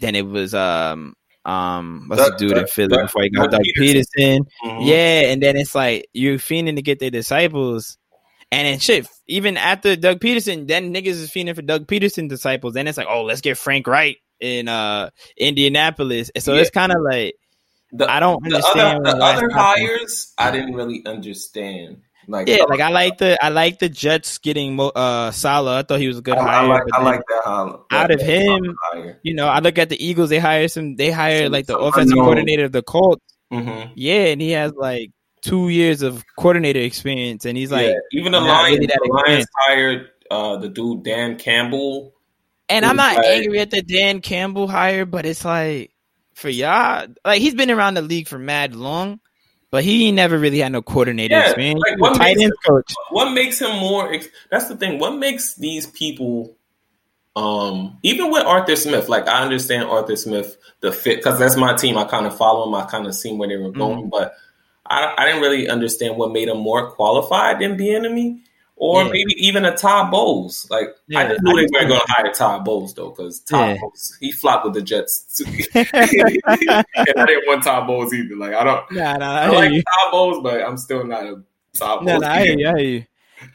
Then it was um um what's Doug- the dude in Doug- Philly Doug- before he got Doug Pederson. Pederson. Mhm. Yeah, and then it's like you're fiending to get their disciples. And then shit, even after Doug Pederson, then niggas is fiending for Doug Pederson disciples. Then it's like, oh, let's get Frank Reich in uh Indianapolis. And so Yeah. it's kind of like The, I don't the understand other, the other hires. I didn't really understand. Like Yeah, like I like the I like the Jets getting uh Salah. I thought he was a good I, I hire. like I like that hire. out of him, you know, I look at the Eagles. They hire some. They hired like the offensive coordinator of the Colts. Mhm. Yeah, and he has like two years of coordinator experience, and he's like, yeah, even the Lions, really the Lions hired uh, the dude Dan Campbell. and I'm not Like- angry at the Dan Campbell hire, but it's like for y'all, like he's been around the league for mad long. but he never really had no coordinator Yeah, experience. like, what tight makes coach. what makes him more ex- that's the thing what makes these people um even with arthur smith like i understand arthur smith the fit because that's my team i kind of follow him i kind of seen where they were going but I, I didn't really understand what made him more qualified than Bieniemy or Yeah. maybe even a Todd Bowles. Like I Yeah, just knew I they weren't going to hire Todd Bowles though, because Todd Yeah. Bowles he flopped with the Jets, and I didn't want Todd Bowles either. Like I don't, Nah, nah, I, I, like you. Todd Bowles, but I'm still not a Todd No, Bowles. no, I hear you. I hear you.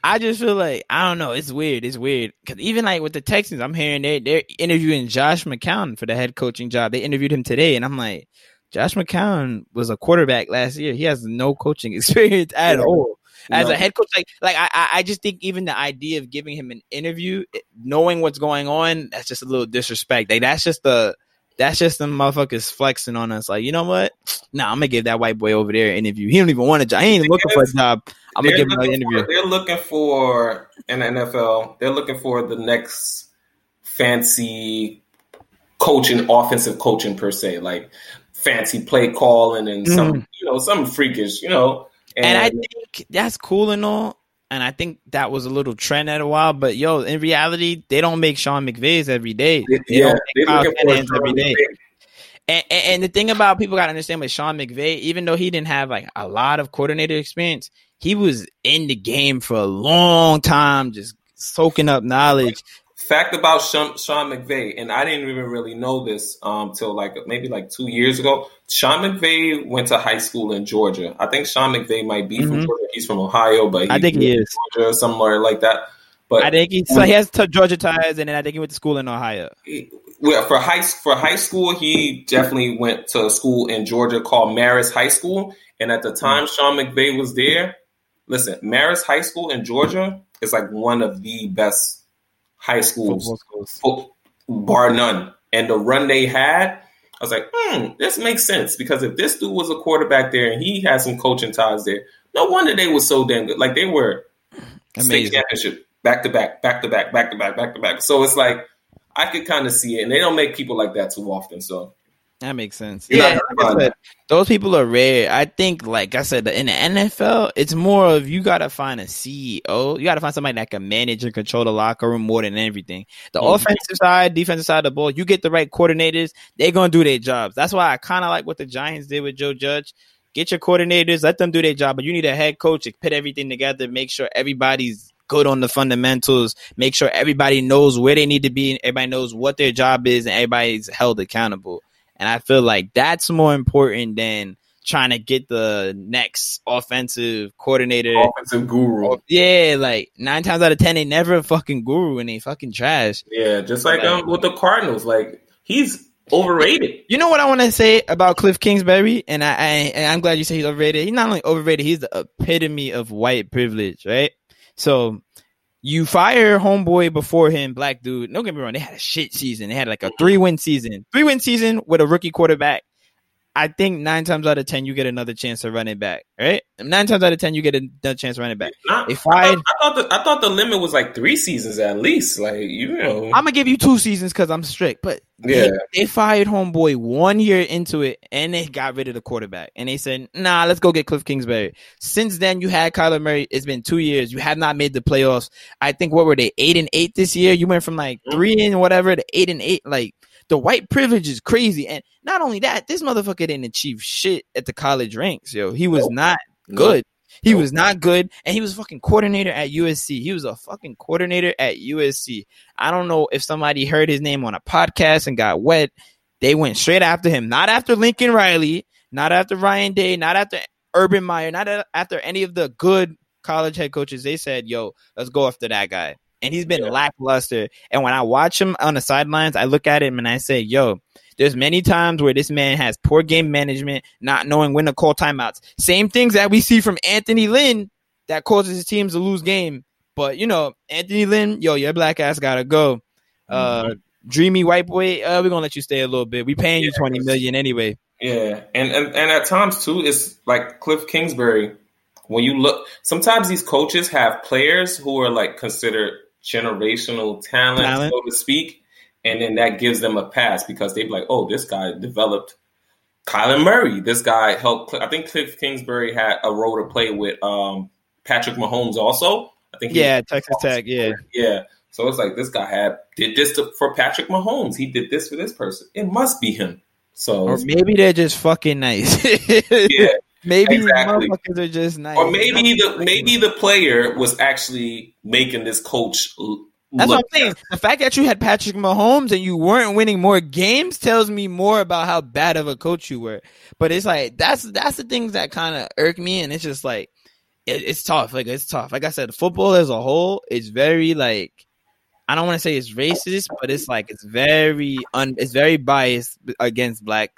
I just feel like I don't know. It's weird. It's weird because even like with the Texans, I'm hearing they they're interviewing Josh McCown for the head coaching job. They interviewed him today, and I'm like, Josh McCown was a quarterback last year. He has no coaching experience at Yeah. all. As No. a head coach, like like I I- I just think even the idea of giving him an interview, knowing what's going on, that's just a little disrespect. Like that's just the that's just the motherfuckers flexing on us. Like you know what? Nah, I'm gonna give that white boy over there an interview. He don't even want a job. He ain't even looking for a job. I'm gonna give him an interview. For, they're looking for an the NFL. They're looking for the next fancy coaching, offensive coaching per se, like fancy play calling and some, you know, some freakish, you know. Mm-hmm. And I think that's cool and all. And I think that was a little trend at a while. But yo, in reality, they don't make Sean McVays every day. They yeah, don't make Kyle looking for Shanahan's every day. And, and, and the thing about people got to understand with Sean McVay, even though he didn't have like a lot of coordinator experience, he was in the game for a long time, just soaking up knowledge. Fact about Sean, Sean McVay, and I didn't even really know this um, till like maybe like two years ago. Sean McVay went to high school in Georgia. I think Sean McVay might be from Mhm. Georgia. He's from Ohio, but I think he grew up in is. Georgia, somewhere like that. But I think he so he has t- Georgia ties, and then I think he went to school in Ohio. he- well, for high for high school, he definitely went to a school in Georgia called Marist High School. And at the Mm. time Sean McVay was there, listen, Marist High School in Georgia is like one of the best high schools, schools. bar none. And the run they had, I was like, hmm, this makes sense because if this dude was a quarterback there and he had some coaching ties there, no wonder they were so damn good. Like they were state championship back to back, back to back, back to back, back to back. So it's like I could kind of see it, and they don't make people like that too often. So That makes sense. You're Yeah, like I said, those people are rare. I think, like I said, in the NFL, it's more of you got to find a CEO. You got to find somebody that can manage and control the locker room more than everything. The Mhm. offensive side, defensive side of the ball, you get the right coordinators, they're gonna do their jobs. That's why I kind of like what the Giants did with Joe Judge. Get your coordinators, let them do their job, but you need a head coach to put everything together, make sure everybody's good on the fundamentals, make sure everybody knows where they need to be, and everybody knows what their job is, and everybody's held accountable. And I feel like that's more important than trying to get the next offensive coordinator. offensive guru, Yeah, like nine times out of ten, they never a fucking guru and they fucking trash. yeah, just like um, with the Cardinals, like he's overrated. You know what I want to say about Cliff Kingsbury, and I, I and I'm glad you say he's overrated. He's not only overrated, he's the epitome of white privilege, right? So you fire homeboy before him, black dude. Don't get me wrong, they had a shit season. They had like a three win season, three win season with a rookie quarterback. I think nine times out of ten you get another chance to run it back, right? Nine times out of ten you get another chance to run it back. Not, If I, I- thought, I thought the I thought the limit was like three seasons at least. Like you know, I'm gonna give you two seasons because I'm strict, but Yeah. they, they fired homeboy one year into it and they got rid of the quarterback and they said, "Nah, let's go get Cliff Kingsbury." Since then, you had Kyler Murray. It's been two years. You have not made the playoffs. I think what were they eight and eight this year? You went from like Mhm. three and whatever to eight and eight. Like the white privilege is crazy, and not only that, this motherfucker didn't achieve shit at the college ranks. Yo, he was Nope. not good. He Nope. was not good, and he was a fucking coordinator at USC. He was a fucking coordinator at USC. I don't know if somebody heard his name on a podcast and got wet. They went straight after him, not after Lincoln Riley, not after Ryan Day, not after Urban Meyer, not after any of the good college head coaches. They said, "Yo, let's go after that guy." And he's been Yeah. lackluster. And when I watch him on the sidelines, I look at him and I say, "Yo, there's many times where this man has poor game management, not knowing when to call timeouts. Same things that we see from Anthony Lynn that causes his teams to lose game. But you know, Anthony Lynn, yo, your black ass gotta go. Uh, dreamy white boy, uh, we're gonna let you stay a little bit. We paying you Yeah, twenty 'cause- million anyway. Yeah, and, and and at times too, it's like Cliff Kingsbury. When you look, sometimes these coaches have players who are like considered generational talent, Talent. so to speak, and then that gives them a pass because they be like, "Oh, this guy developed Kyler Murray, this guy helped. I think Cliff Kingsbury had a role to play with um, Patrick Mahomes also. I think. Yeah, Texas Tech. Yeah, yeah. So it's like this guy had did this to, for Patrick Mahomes. He did this for this person. It must be him. So or maybe they're just fucking nice. yeah, maybe Exactly. motherfuckers are just nice. or maybe the maybe the player was actually making this coach. That's look what I'm saying. The fact that you had Patrick Mahomes and you weren't winning more games tells me more about how bad of a coach you were. But it's like that's that's the things that kind of irk me, and it's just like it, it's tough. Like it's tough. Like I said, football as a whole is very like I don't want to say it's racist, but it's like it's very un it's very biased against black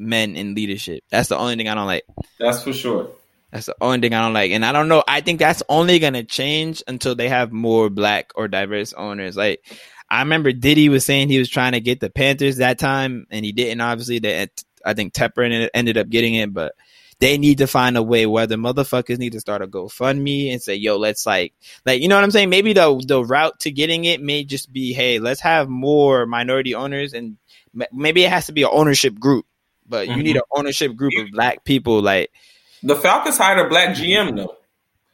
men in leadership. That's the only thing I don't like. That's for sure. That's the only thing I don't like. And I don't know. I think that's only gonna change until they have more black or diverse owners. Like I remember Diddy was saying he was trying to get the Panthers that time, and he didn't. Obviously, they I think Tepper ended- ended up getting it, but they need to find a way where the motherfuckers need to start a GoFundMe and say, "Yo, let's like, like you know what I'm saying? Maybe the the route to getting it may just be, hey, let's have more minority owners, and maybe it has to be an ownership group, but you Mhm. need an ownership group of black people, like." The Falcons hired a black GM though.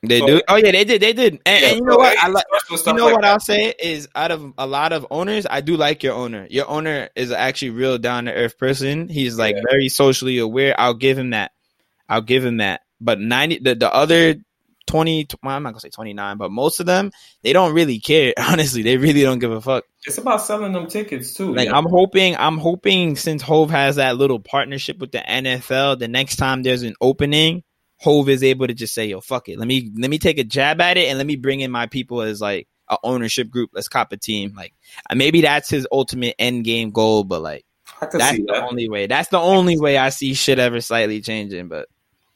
They So- do. Oh yeah, they did. They did. And, Yeah, and you know what? I like. You know like what that. I'll say is, out of a lot of owners, I do like your owner. Your owner is actually real down to earth person. He's like Yeah. very socially aware. I'll give him that. I'll give him that. But ninety, the the other twenty, well, I'm not gonna say twenty nine, but most of them, they don't really care. Honestly, they really don't give a fuck. It's about selling them tickets too. Like yeah. I'm hoping, I'm hoping since Hove has that little partnership with the NFL, the next time there's an opening, Hove is able to just say, "Yo, fuck it. Let me let me take a jab at it, and let me bring in my people as like a ownership group. Let's cop a team. Like uh, maybe that's his ultimate end game goal, but like I can that's the only way. That's the only way I see shit ever slightly changing. But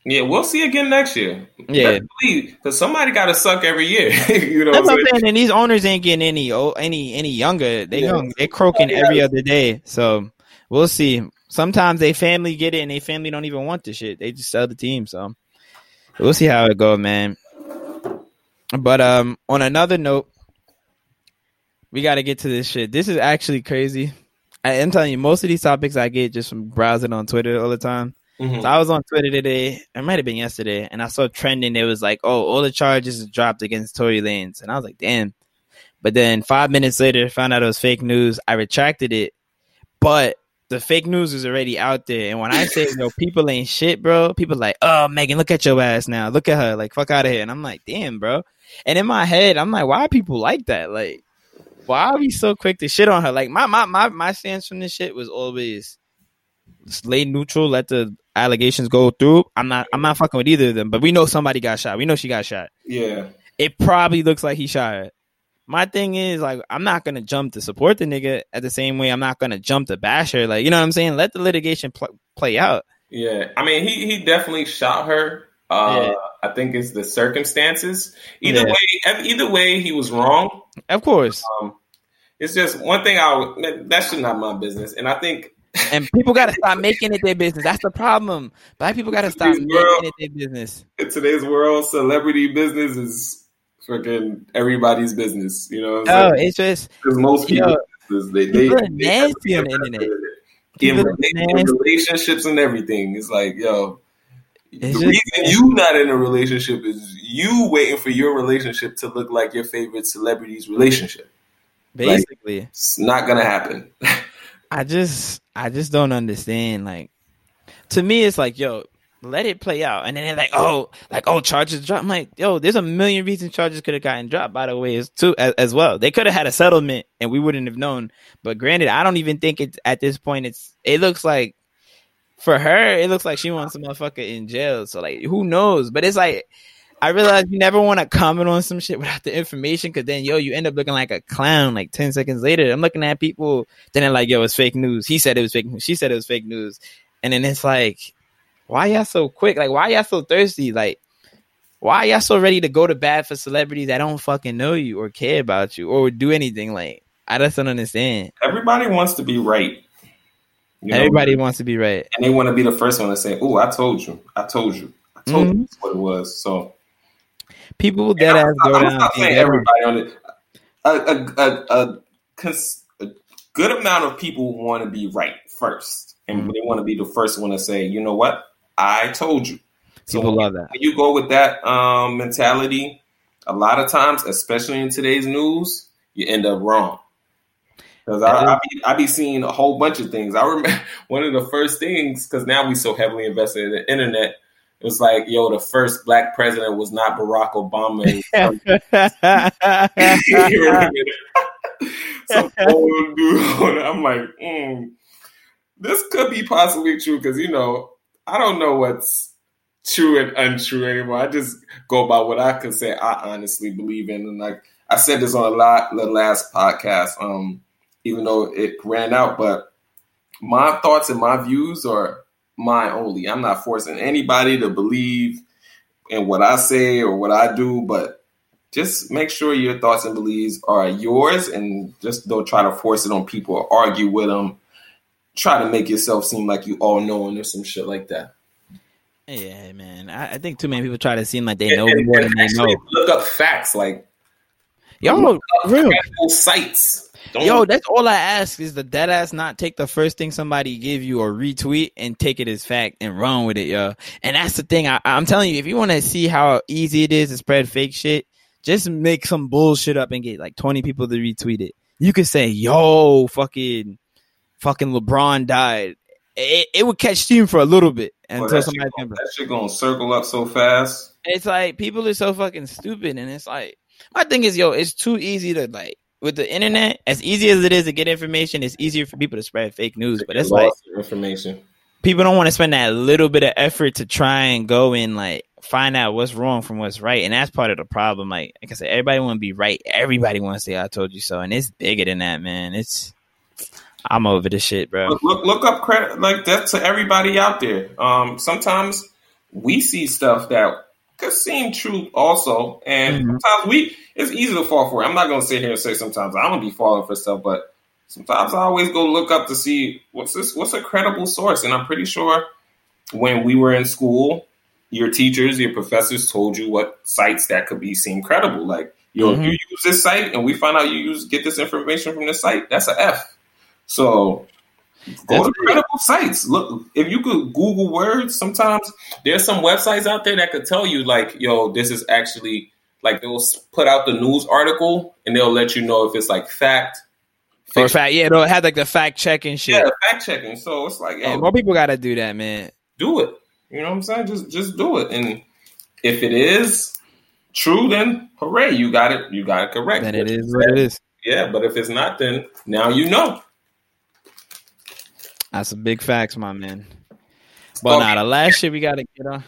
Yeah, we'll see again next year. yeah, because somebody got to suck every year. you know, that's what I'm saying? saying. And these owners ain't getting any any any younger. They Yeah. young. They croaking Yeah. every other day. So we'll see. Sometimes they family get it, and they family don't even want the shit. They just sell the team. So we'll see how it go, man. But um, on another note, we got to get to this shit. This is actually crazy. I am telling you, most of these topics I get just from browsing on Twitter all the time. Mhm. So I was on Twitter today. It might have been yesterday, and I saw trending. It was like, "Oh, all the charges dropped against Tory Lanez," and I was like, "Damn." But then five minutes later, found out it was fake news. I retracted it, but the fake news is already out there. And when I say, "Yo, people ain't shit, bro," people like, "Oh, Megan, look at your ass now. Look at her. Like, fuck out of here." And I'm like, "Damn, bro." And in my head, I'm like, "Why are people like that? Like, why are we so quick to shit on her?" Like, my my my my stance from this shit was always lay neutral, let the allegations go through. I'm not I'm not fucking with either of them, but we know somebody got shot. We know she got shot. Yeah, It probably looks like he shot her. My thing is like I'm not gonna jump to support the nigga at the same way I'm not gonna jump to bash her. Like you know what I'm saying? Let the litigation pl- play out. yeah. I mean, he he definitely shot her. Uh, Yeah. I think it's the circumstances. Either Yeah. way, either way, he was wrong. Of course. Um, it's just one thing. I would, that should not my business, and I think And people gotta stop making it their business. That's the problem. Black people gotta stop Today's making world- it their business. in today's world, celebrity business is freaking everybody's business. You know, I'm Oh, saying? it's just 'Cause most people, know, they they, people are they nasty on the internet. in, in relationships and everything. It's like, yo, It's the just- reason you not in a relationship is you waiting for your relationship to look like your favorite celebrity's relationship. basically. It's not gonna happen. I just I just don't understand. Like to me, it's like, yo, let it play out. And then they're like, oh, like oh, charges dropped. I'm like, yo, there's a million reasons charges could have gotten dropped. By the way, as too as, as well. They could have had a settlement, and we wouldn't have known. But granted, I don't even think it's at this point. It's it looks like for her, it looks like she wants a motherfucker in jail. So like, who knows? But it's like. I realize you never want to comment on some shit without the information because then, yo, you end up looking like a clown like 10 seconds later. I'm looking at people, then they're like, yo, it's fake news. He said it was fake news. She said it was fake news. And then it's like, why y'all so quick? Like, why y'all so thirsty? Like, why y'all so ready to go to bat for celebrities that don't fucking know you or care about you or do anything? Like, I just don't understand. Everybody wants to be right. You know? Everybody wants to be right. and they want to be the first one to say, "Oh, I told you, I told you, I told Mhm. you what it was." So People dead I'm, ass go I'm down. not saying everybody on it. A, a, a, a, cons- a good amount of people want to be right first, and mm-hmm. they want to be the first one to say, you know what, I told you. People so love that. You go with that um, mentality, a lot of times, especially in today's news, you end up wrong. Because I, I, be, I be seeing a whole bunch of things. I remember one of the first things, because now we so heavily invested in the internet, it was like, yo, the first black president was not Barack Obama. Old dude. I'm like, mm, this could be possibly true because you know I don't know what's true and untrue anymore. I just go by what I can say I honestly believe in, and like I said this on a lot the last podcast. Um, even though it ran out, but my thoughts and my views are mine only. I'm not forcing anybody to believe in what I say or what I do, but just make sure your thoughts and beliefs are yours and just don't try to force it on people or argue with them. Try to make yourself seem like you all knowing or some shit like that. Yeah, man. I, I think too many people try to seem like they know and, more than they know. Look up facts, like y'all look real sites. Don't Yo, that's all I ask is the dead ass not take the first thing somebody give you or retweet and take it as fact and run with it, yo. And that's the thing. I, am telling you, if you want to see how easy it is to spread fake shit, just make some bullshit up and get like 20 people to retweet it. You could say, yo, fucking, fucking LeBron died. It, it would catch steam for a little bit until well, somebody. Shit, that shit gonna circle up so fast. It's like people are so fucking stupid, and it's like my thing is, yo, it's too easy to like with the internet, as easy as it is to get information, it's easier for people to spread fake news. But it's like information. People don't want to spend that little bit of effort to try and go and like find out what's wrong from what's right, and that's part of the problem. Like, like I said, everybody want to be right. Everybody wants to say "I told you so," and it's bigger than that, man. It's I'm over this shit, bro. Look, look, look up credit like that to everybody out there. Um, sometimes we see stuff that could seem true also. And mm-hmm. sometimes we it's easy to fall for it. I'm not gonna sit here and say sometimes I'm gonna be falling for stuff, but sometimes I always go look up to see what's this what's a credible source. And I'm pretty sure when we were in school, your teachers, your professors told you what sites that could be seem credible. Like, yo, mm-hmm. you use this site and we find out you use get this information from this site, that's a F. So Go to credible sites. Look, if you could Google words, sometimes there's some websites out there that could tell you, like, yo, this is actually like they'll put out the news article and they'll let you know if it's like fact. Or fact, yeah, they'll have like the fact checking shit. Yeah, fact checking. So it's like, yo, oh, more people got to do that, man. Do it. You know what I'm saying? Just just do it. And if it is true, then hooray, you got it. You got it correct. Then it is what it is. Yeah, but if it's not, then now you know. That's a big facts, my man. But now the last shit we gotta get on.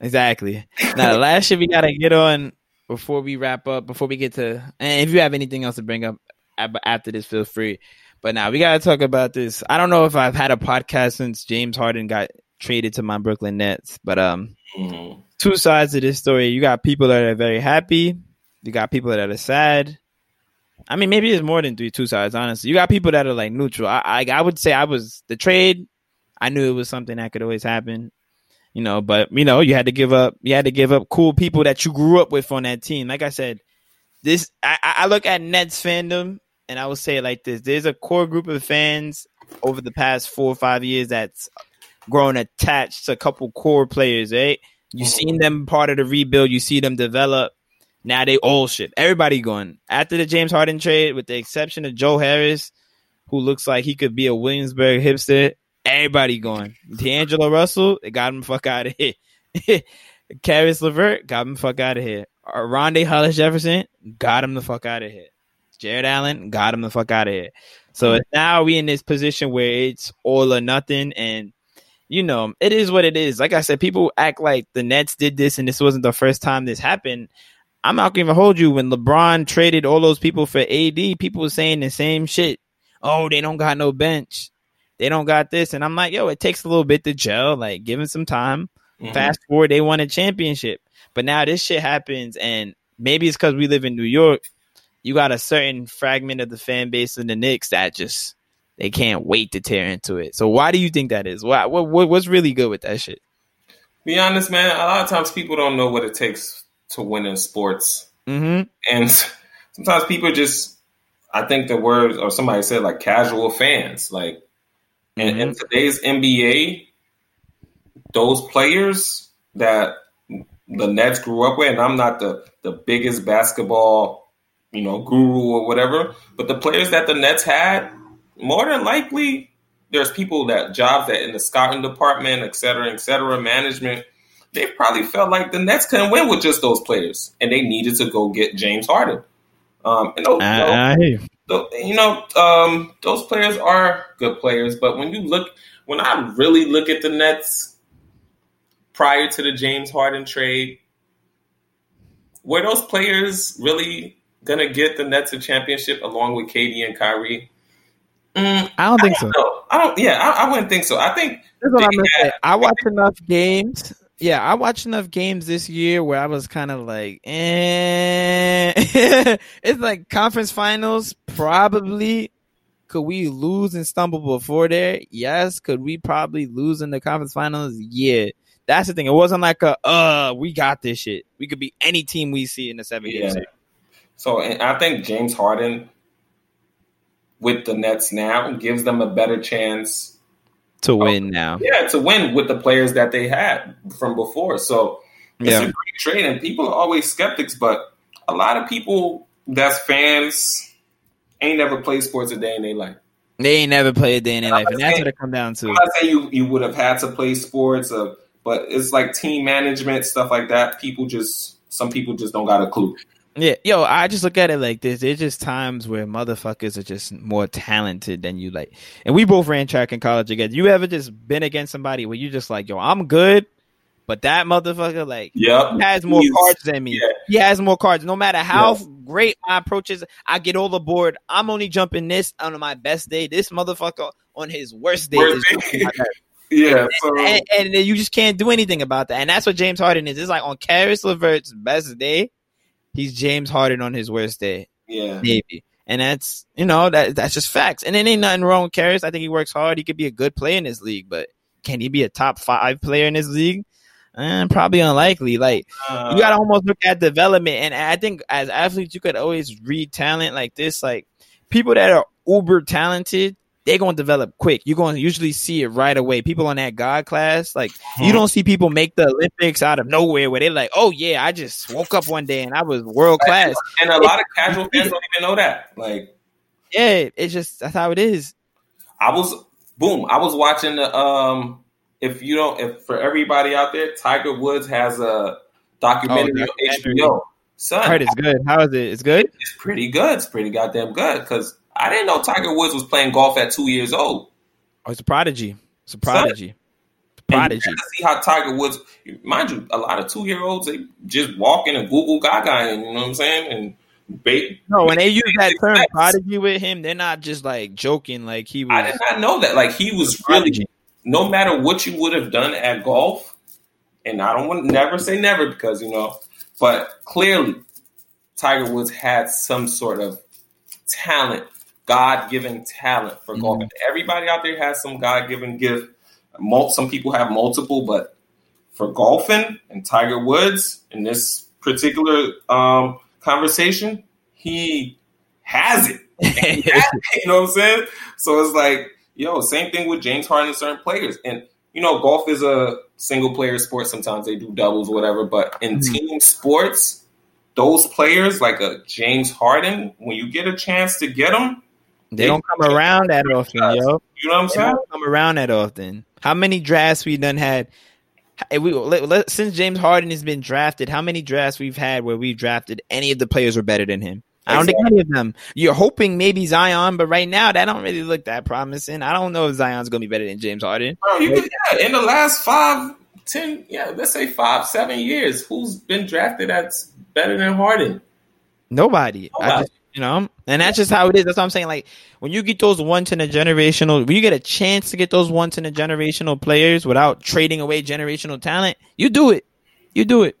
Exactly. Now the last shit we gotta get on before we wrap up, before we get to, and if you have anything else to bring up after this, feel free. But now we gotta talk about this. I don't know if I've had a podcast since James Harden got traded to my Brooklyn Nets, but um, mm-hmm. two sides of this story. You got people that are very happy. You got people that are sad. I mean, maybe it's more than three two sides. Honestly, you got people that are like neutral. I, I, I would say I was the trade. I knew it was something that could always happen, you know. But you know, you had to give up. You had to give up cool people that you grew up with on that team. Like I said, this I, I look at Nets fandom, and I will say it like this: There's a core group of fans over the past four or five years that's grown attached to a couple core players. Right? You mm-hmm. seen them part of the rebuild. You see them develop now they all shit. Everybody going after the James Harden trade, with the exception of Joe Harris, who looks like he could be a Williamsburg hipster. Everybody going. D'Angelo Russell, they got him fuck out of here. Caris LeVert, got him fuck out of here. Rondae Hollis Jefferson, got him the fuck out of here. Jarrett Allen, got him the fuck out of here. So now we in this position where it's all or nothing, and you know it is what it is. Like I said, people act like the Nets did this, and this wasn't the first time this happened. I'm not gonna hold you. When LeBron traded all those people for AD, people were saying the same shit. Oh, they don't got no bench. They don't got this. And I'm like, yo, it takes a little bit to gel. Like, give them some time. Mm-hmm. Fast forward, they won a championship. But now this shit happens, and maybe it's because we live in New York. You got a certain fragment of the fan base in the Knicks that just they can't wait to tear into it. So why do you think that is? Why, what, what what's really good with that shit? Be honest, man. A lot of times people don't know what it takes to win in sports. Mm-hmm. And sometimes people just, I think the word or somebody said like casual fans, like And in today's NBA, those players that the Nets grew up with, and I'm not the, the biggest basketball, you know, guru or whatever, but the players that the Nets had, more than likely, there's people that jobs that in the scouting department, et cetera, et cetera, management, they probably felt like the Nets couldn't win with just those players, and they needed to go get James Harden. Um, and those, I, I hear you. know, um, those players are good players, but when you look, when I really look at the Nets prior to the James Harden trade, were those players really gonna get the Nets a championship along with KD and Kyrie? Mm, I don't think so. no, I don't. Yeah, I, I wouldn't think so. I think That's what I'm had- I watched enough games. Yeah, I watched enough games this year where I was kind of like, eh. it's like conference finals. Probably could we lose and stumble before there? Yes. Could we probably lose in the conference finals? Yeah. That's the thing. It wasn't like a uh, we got this shit. We could be any team we see in the seven Yeah. game series. So I think James Harden with the Nets now gives them a better chance, to win now. yeah, to win with the players that they had from before. So it's Yeah. a great trade, and people are always skeptics, but a lot of people that's fans ain't never played sports a day in their life. They ain't never played a day in their life, and that's what it come down I'm to. not saying you you would have had to play sports, uh, but it's like team management stuff like that. People just some people just don't got a clue. Yeah, yo, I just look at it like this. There's just times where motherfuckers are just more talented than you like. And we both ran track in college together. You ever just been against somebody where you just like, yo, I'm good, but that motherfucker like Yep, has more cards than me. yeah. He has more cards. No matter how great my approach is, I get all aboard. I'm only jumping this on my best day. This motherfucker on his worst day Worst is day. jumping. Yeah, so and, and you just can't do anything about that. And that's what James Harden is. It's like on Caris LeVert's best day, he's James Harden on his worst day, yeah, maybe. And that's you know that that's just facts. And it ain't nothing wrong with Caris. I think he works hard. He could be a good player in this league, but can he be a top five player in this league? Eh, probably unlikely. Like Uh, you gotta almost look at development. And I think as athletes, you could always read talent like this. Like people that are uber talented, they're gonna develop quick. You're gonna usually see it right away. People on that God class, like you don't see people make the Olympics out of nowhere where they're like, oh yeah, I just woke up one day and I was world class. and a lot of casual fans don't even know that. Like Yeah, it's just that's how it is. I was, boom, I was watching the um. If you don't, if for everybody out there, Tiger Woods has a documentary Oh, on. HBO. Son, I heard it's good. How is it? It's good. it's pretty good. It's pretty goddamn good because I didn't know Tiger Woods was playing golf at two years old. Oh, it's a prodigy. It's a prodigy. And Prodigy. you see how Tiger Woods, mind you, a lot of two year olds they just walk in and Google Gaga, and you know what I'm saying, and bait. No, when they use that term prodigy with him, they're not just like joking. Like he was, I did not know that. Like he was really, no matter what you would have done at golf, and I don't want to never say never because you know, but clearly, Tiger Woods had some sort of talent, God given talent for golf. Mhm. Everybody out there has some God given gift. Some people have multiple, but for golfing and Tiger Woods in this particular um, conversation, he has it. you know what I'm saying? So it's like, yo, same thing with James Harden and certain players. And you know, golf is a single player sport. Sometimes they do doubles, or whatever. But in Mhm. team sports, those players like a James Harden, when you get a chance to get them, They don't come around that often, yo. you know what I'm They saying? don't come around that often. How many drafts we done had? We let, let- since James Harden has been drafted, how many drafts we've had where we drafted any of the players were better than him? I don't think any of them. You're hoping maybe Zion, but right now that don't really look that promising. I don't know if Zion's gonna be better than James Harden. Bro, you could, yeah, in the last five, ten, yeah, let's say five, seven years, who's been drafted that's better than Harden? Nobody. I just, you know, and that's just how it is. That's what I'm saying. Like when you get those once in a generational, when you get a chance to get those once in a generational players without trading away generational talent, you do it. You do it.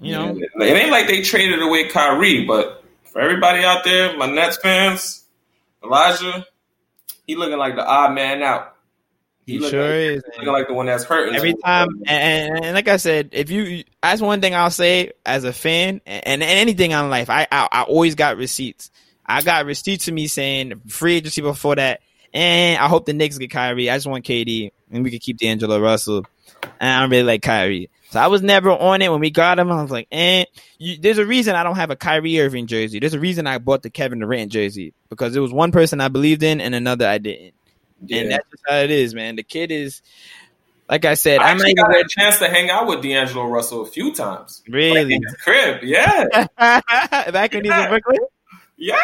You know, it ain't like they traded away Kyrie, but for everybody out there, my Nets fans, Elijah, he looking like the odd man out. He looking sure like, is. looking like the one that's hurting Every time, and, and, and like I said, if you, that's one thing I'll say as a fan, and, and anything on life, I, I I always got receipts. I got receipts to me saying free agency before that. And I hope the Knicks get Kyrie. I just want KD, and we can keep D'Angelo Russell. And I don't really like Kyrie. So I was never on it when we got him. I was like, eh. You, there's a reason I don't have a Kyrie Irving jersey. There's a reason I bought the Kevin Durant jersey because it was one person I believed in and another I didn't. Yeah. And that's just how it is, man. The kid is, like I said, I actually got a chance to hang out with D'Angelo Russell a few times. Like really his crib, yeah, back when he's in Yeah. Brooklyn. yeah.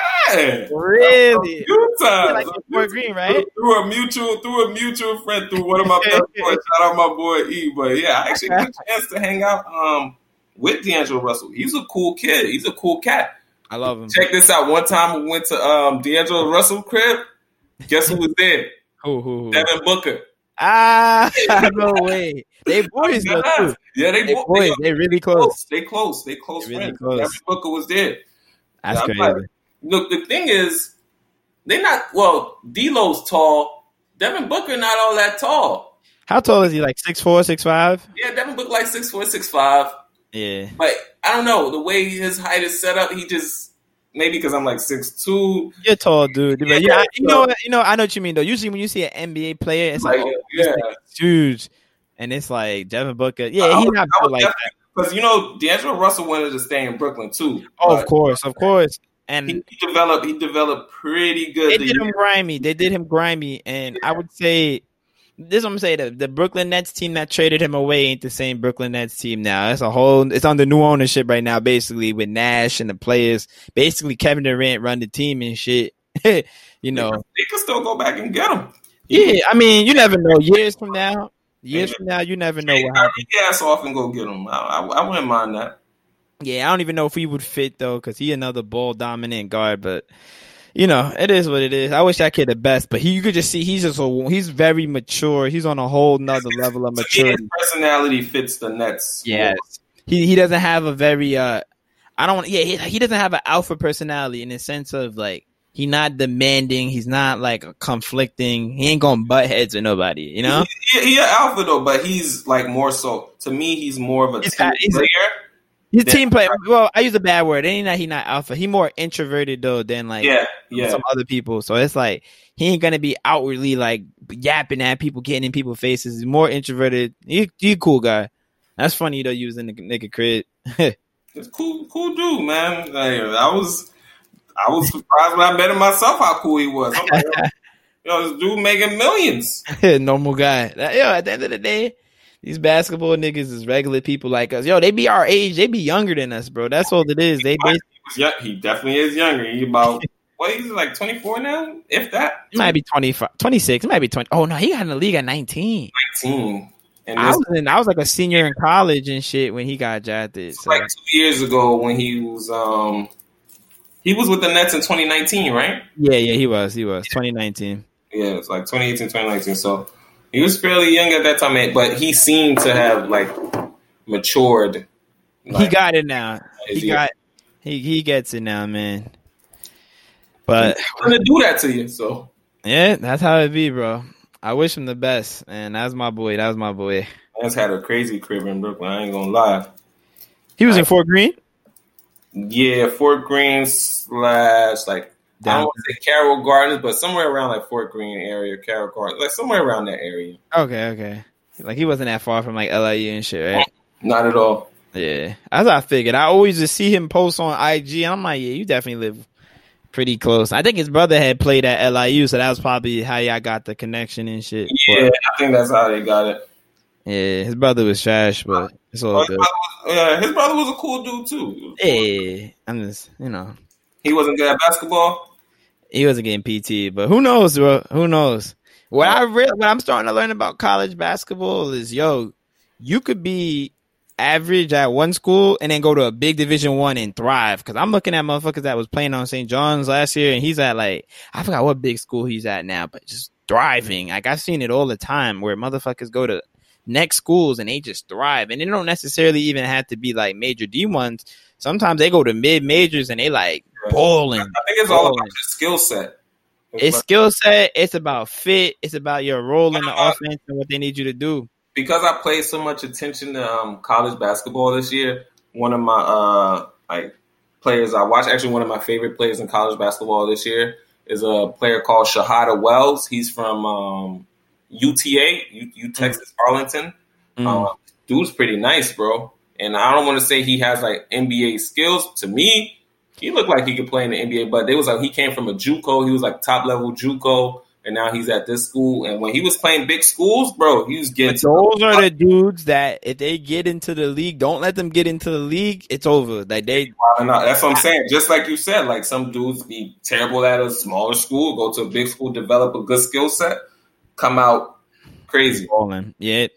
Really, A few times. like Fort Greene, right? Through a mutual, through a mutual friend, through one of my best boys. Shout out my boy E. But yeah, I actually got a chance to hang out um with D'Angelo Russell. He's a cool kid. He's a cool cat. I love him. Check this out. One time we went to um D'Angelo Russell crib. Guess who was there? Who, who, who? Devin Booker. Ah, no way. They boys though too. Yeah, they, They boys. they, They really close. close. They close. They close They really friends. close. Devin Booker was there. That's crazy. like- Look, the thing is, they not well. D'Lo's tall. Devin Booker not all that tall. How tall is he? Like six four, six five? Yeah, Devin Booker like six four, six five. Yeah. But I don't know the way his height is set up. He just maybe because I'm like six two. You're tall, dude. Yeah, yeah, you know, what- you know, I know what you mean though. Usually when you see an NBA player, it's like, Like, oh, yeah, huge, and it's like Devin Booker. Yeah, I he's not like that. because you know D'Angelo Russell wanted to stay in Brooklyn too. Oh, of course, of course. And He, he developed. He developed pretty good. they the did him grimy. They did him grimy, and I would say this. is what I'm saying the, the Brooklyn Nets team that traded him away ain't the same Brooklyn Nets team now. It's a whole. It's under new ownership right now, basically with Nash and the players. Basically, Kevin Durant run the team and shit. you know. They could still go back and get him. Yeah, I mean, you never know. Years from now, years from now, you never know what happens. Ass off and go get him. I, I, I wouldn't mind that. Yeah, I don't even know if he would fit though, because he another ball dominant guard. But you know, it is what it is. I wish that kid the best, but he you could just see he's just a, he's very mature. He's on a whole nother level of To me, his maturity. personality fits the Nets. Yes, he he doesn't have a very uh, I don't want yeah he, he doesn't have an alpha personality in the sense of like. He not demanding. He's not like conflicting. He ain't gonna butt heads with nobody. You know. He, he, he an alpha though, but he's like more so. To me, he's more of a He's team got- he's- player. Yeah. team player. Well, I use a bad word. Ain't that he not alpha. He more introverted though than like yeah, yeah. some other people. So it's like he ain't gonna be outwardly like yapping at people, getting in people's faces. He's more introverted. He he cool guy. That's funny though. Using the nigga crit. It's cool, cool dude, man. Like, I was, I was surprised when I met him myself how cool he was. I'm like, yo, this dude making millions. Normal guy. Yo, at the end of the day, these basketball niggas is regular people like us. Yo, they be our age. They be younger than us, bro. That's all it is. They basically Yeah, he definitely is younger. He about what? He's like 24 now, if that. he might be 25, 26. It might be 20. Oh no, he got in the league at 19. 19. And I was in, I was like a senior in college and shit when he got drafted. So. like two years ago when he was um he was with the Nets in 2019, right? Yeah, yeah, he was. He was 2019. Yeah, it's like 2018, 2019. So he was fairly young at that time, eh, but he seemed to have like matured. he got it now. He he- got he he gets it now, man. But he's gonna do that to you. So yeah, that's how it be, bro. I wish him the best, and that's my boy. That was my boy. man's had a crazy crib in Brooklyn. I ain't gonna lie. He was in Fort Greene. Yeah, Fort Greene slash like I don't want to say Carroll Gardens, but somewhere around like Fort Greene area, Carroll Gardens, like somewhere around that area. Okay, okay. Like he wasn't that far from like LIU and shit, right? Not at all. Yeah, as I figured. I always just see him post on IG, and I'm like, yeah, you definitely live pretty close. I think his brother had played at LIU, so that was probably how y'all got the connection and shit. Yeah, But, I think that's how they got it. yeah, his brother was trash, but it's Oh, all his, good. brother was, yeah, his brother was a cool dude too. Yeah, I'm just, you know, He wasn't good at basketball. he wasn't getting PT, but who knows, bro? Who knows? What I re- what I'm starting to learn about college basketball is, yo, you could be average at one school and then go to a big Division One and thrive. Because I'm looking at motherfuckers that was playing on St. John's last year, and he's at like I forgot what big school he's at now, but just thriving. Like I've seen it all the time where motherfuckers go to next schools and they just thrive, and they don't necessarily even have to be like major D ones. Sometimes they go to mid majors and they like balling. I think it's all Oh. about your skill set. It's skill set. It's about fit. It's about your role in the offense and what they need you to do. because I paid so much attention to um, college basketball this year. One of my uh, like players I watched, actually one of my favorite players in college basketball this year is a player called Shahada Wells. He's from um, UTA, U, U Texas Arlington. Mm. Um, dude's pretty nice, bro. And I don't want to say he has like NBA skills. To me, he looked like he could play in the NBA, but they was like he came from a JUCO. He was like top level JUCO, and now he's at this school. And when he was playing big schools, bro, he was getting. But those are the dudes that if they get into the league, don't let them get into the league. It's over. Like they, That's what I'm saying. Just like you said, like some dudes be terrible at a smaller school, go to a big school, develop a good skill set, come out crazy. balling. Yeah.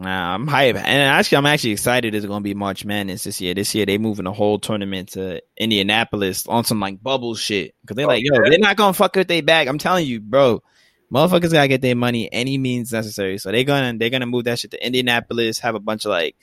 Nah, I'm hype, and actually, I'm actually excited. It's going to be March Madness this year. This year, they moving the whole tournament to Indianapolis on some like bubble shit because they're Oh, like, yo, yeah. they're not gonna fuck with their bag. I'm telling you, bro. Motherfuckers gotta get their money any means necessary. So they're gonna they're gonna move that shit to Indianapolis, have a bunch of like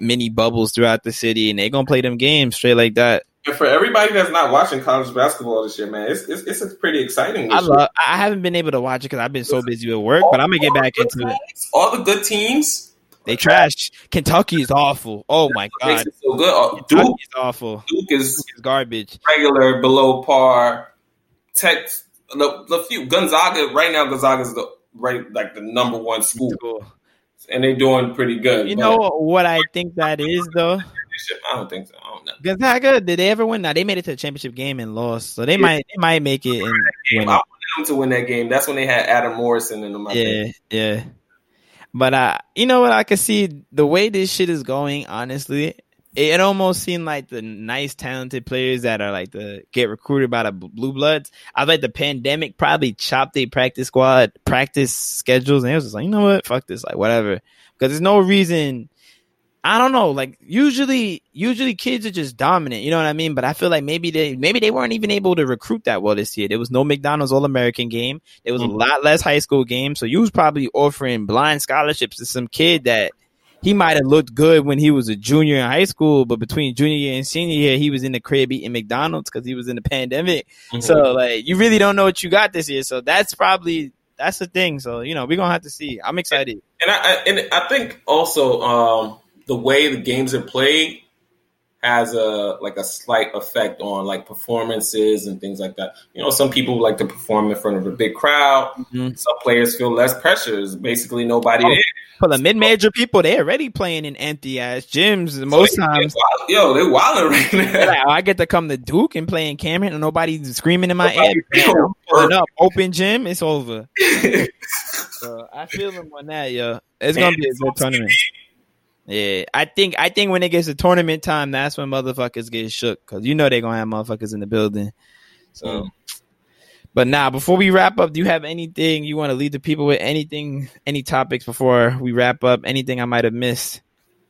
mini bubbles throughout the city, and they're gonna play them games straight like that. And for everybody that's not watching college basketball this year, man, it's it's, it's pretty exciting. I year. love. I haven't been able to watch it because I've been so busy with work, but I'm gonna get back into it. All the good teams. They trash. Kentucky is awful. Oh my Makes god, it so good. Uh, Duke, is awful. Duke is It's garbage. regular, below par. Tech, the, the few Gonzaga right now. Gonzaga is the right like the number one school, Cool. and they're doing pretty good. You know what I think that is though? I don't think so. I don't know. Gonzaga, did they ever win? Now they made it to the championship game and lost, so they might they might make it. And I win wanted them to win that game. That's when they had Adam Morrison in them. I it. think. Yeah, yeah. But uh, you know what? I can see the way this shit is going. Honestly, it, it almost seemed like the nice, talented players that are like the get recruited by the blue bloods. I like the pandemic probably chopped their practice squad practice schedules, and it was just like, you know what? Fuck this, like whatever. Because there's no reason. I don't know. Like usually, usually kids are just dominant. You know what I mean? But I feel like maybe they maybe they weren't even able to recruit that well this year. There was no McDonald's All American game. There was Mhm. a lot less high school games. So you was probably offering blind scholarships to some kid that he might have looked good when he was a junior in high school, but between junior year and senior year, he was in the crib eating McDonald's because he was in the pandemic. Mhm. So like, you really don't know what you got this year. So that's probably that's the thing. So you know, we're gonna have to see. I'm excited. and I, I and I think also um, the way the games are played has a like a slight effect on like performances and things like that. You know, some people like to perform in front of a big crowd. Mhm. Some players feel less pressure. There's basically nobody Oh, there. For the mid major people, they're already playing in empty ass gyms. Most So they- times, they- yo, they're wilding right now. like, I get to come to Duke and play in Cameron, and nobody's screaming in my Nobody- ear. Man, pulling up, open gym, it's over. So I feel them on that, yo. It's gonna be a good tournament. Yeah, I think I think when it gets to tournament time, that's when motherfuckers get shook because you know they're gonna have motherfuckers in the building. So, Mm. but now before we wrap up, do you have anything you want to leave the people with? Anything, any topics before we wrap up? Anything I might have missed?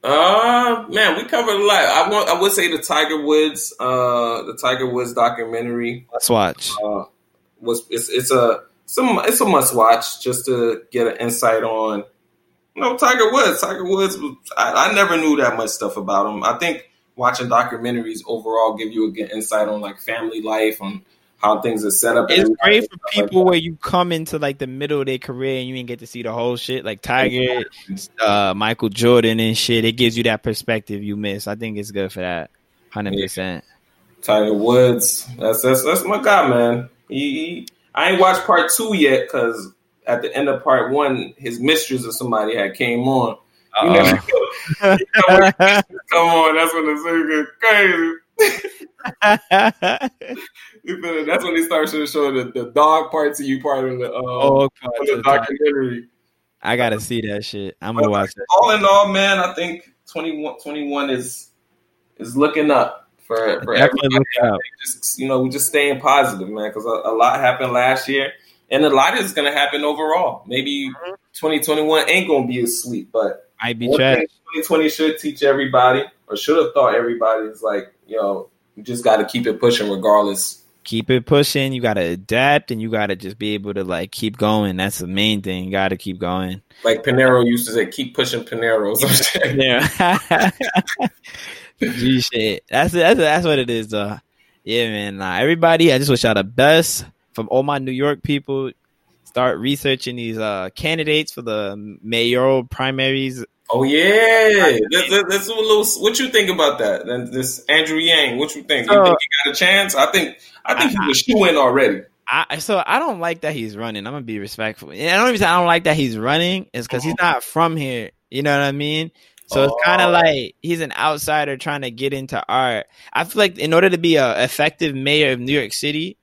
Uh man, we covered a lot. I want I would say the Tiger Woods, uh the Tiger Woods documentary Let's watch. uh was it's it's a some it's a must watch just to get an insight on you know Tiger Woods. Tiger Woods was, I, I never knew that much stuff about him. I think watching documentaries overall give you a good insight on like family life on how things are set up. It's great for stuff like people where you come into like the middle of their career and you didn't get to see the whole shit, like Tiger, uh, Michael Jordan and shit. It gives you that perspective you miss. I think it's good for that, hundred percent. Tiger Woods. That's that's that's my guy, man. He, he I ain't watched part two yet because at the end of part one, his mistress or somebody had came on. You know, come on, that's when the thing get crazy. You feel it? That's when they start to show the, the dog parts of you part of the, uh, oh, of the documentary. I gotta see that shit. I'm gonna watch that. All in all, man, I think 21, 21 is is looking up for for everybody. look it up. Just you know, we just staying positive, man, because a, a lot happened last year, and a lot is going to happen overall. Maybe Mm-hmm. twenty twenty one ain't going to be as sweet, but Might be one thing twenty twenty should teach everybody, or should have taught everybody, is like, yo, you just got to keep it pushing regardless. Keep it pushing. You gotta adapt, and you gotta just be able to like keep going. That's the main thing. You gotta keep going. Like Panero used to say, keep pushing Panero. Yeah. G shit. That's that's that's what it is, though. Yeah, man. Nah, everybody, I just wish y'all the best from all my New York people. Start researching these uh candidates for the mayoral primaries Oh yeah, let's, let's do a little. What you think about that? And this Andrew Yang, what you think? You think he got a chance? I think I think he was shoe in already. I so I don't like that he's running. I'm gonna be respectful. And I don't even say I don't like that he's running is because he's not from here. You know what I mean? So it's kind Oh. of like he's an outsider trying to get into art. I feel like in order to be a effective mayor of New York City,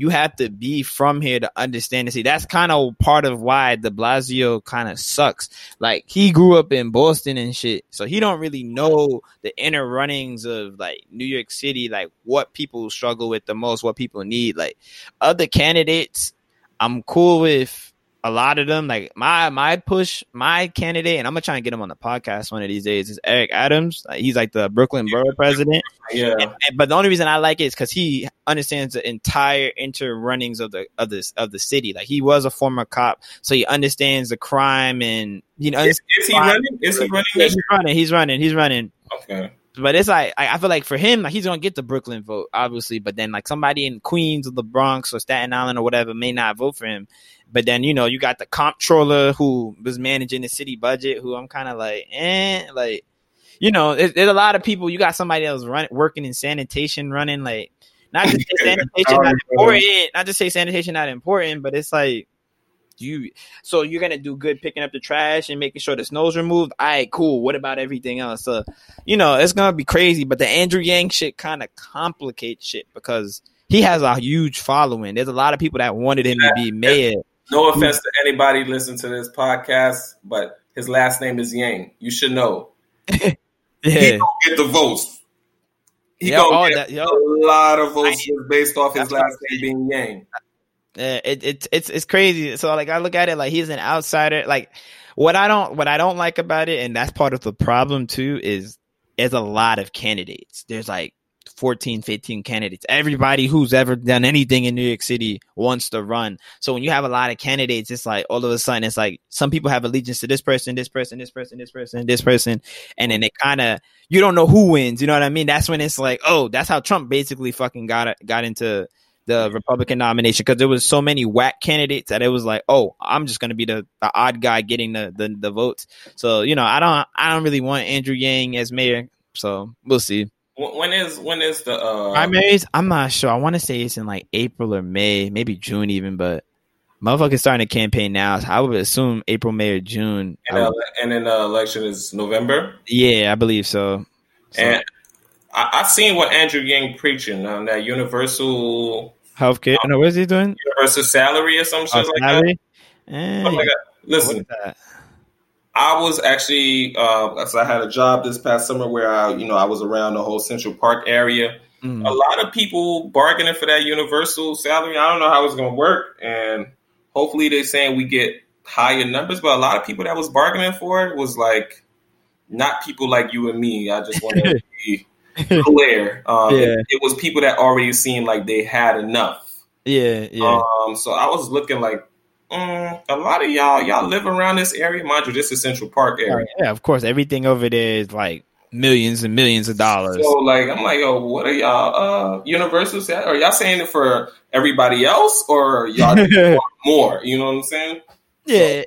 you have to be from here to understand and see. That's kind of part of why De Blasio kind of sucks. Like he grew up in Boston and shit, so he don't really know the inner runnings of like New York City, like what people struggle with the most, what people need. Like other candidates, I'm cool with a lot of them. Like my my push, my candidate, and I'm gonna try and get him on the podcast one of these days. Is Eric Adams? He's like the Brooklyn borough president. Yeah, And- and- but the only reason I like it is because he understands the entire interrunnings of the of this of the city. Like he was a former cop, so he understands the crime and you know. is, is he running? Is he running? Yeah, he's running. He's running. He's running. Okay. But it's like I I feel like for him, like he's gonna get the Brooklyn vote, obviously. But then like somebody in Queens or the Bronx or Staten Island or whatever may not vote for him. But then you know you got the comptroller who was managing the city budget, who I'm kind of like, eh, like you know, there's, there's a lot of people. You got somebody else running, working in sanitation, running like not just sanitation not important, not just say sanitation not important, but it's like you. So you're gonna do good picking up the trash and making sure the snow's removed. All right, cool. What about everything else? So you know, it's gonna be crazy. But the Andrew Yang shit kind of complicates shit because he has a huge following. There's a lot of people that wanted him to be mayor. No offense to anybody listening to this podcast, but his last name is Yang. You should know. He Yeah, don't get the votes. He Yeah, gonna oh, get that- yo. a lot of votes I- based off his last name being Yang. It, it it's it's crazy. So like I look at it like he's an outsider. Like what I don't what I don't like about it, and that's part of the problem too, is there's a lot of candidates. There's like 14, 15 candidates. Everybody who's ever done anything in New York City wants to run. So when you have a lot of candidates, it's like all of a sudden it's like some people have allegiance to this person, this person, this person, this person, this person, and then it kind of you don't know who wins. You know what I mean? That's when it's like, oh, that's how Trump basically fucking got got into the Republican nomination because there was so many whack candidates that it was like, oh, I'm just gonna be the, the odd guy getting the, the the votes. So you know, I don't I don't really want Andrew Yang as mayor. So we'll see. When when is when is the uh, Primaries, I'm not sure. I want to say it's in like April or May, maybe June even, but motherfuckers starting a campaign now. So I would assume April, May, or June. And, uh, and then the election is November? yeah, I believe so. So, And I, I seen what Andrew Yang preaching on that universal healthcare. No, what is he doing? universal salary or some shit Oh, like that. salary? Eh, like that. what Listen, that? I was actually uh, so I had a job this past summer where I, you know, I was around the whole Central Park area. Mm. A lot of people bargaining for that universal salary. I don't know how it's going to work, and hopefully they're saying we get higher numbers. But a lot of people that was bargaining for it was like not people like you and me. I just want to be clear. Um, Yeah. it, it was people that already seemed like they had enough. Yeah, yeah. Um, so I was looking like mm, a lot of y'all y'all live around this area, mind you. This is Central Park area. yeah, of course. Everything over there is like millions and millions of dollars. So like I'm like, yo, what are y'all uh universal set? Are y'all saying it for everybody else or y'all want more? You know what I'm saying? yeah,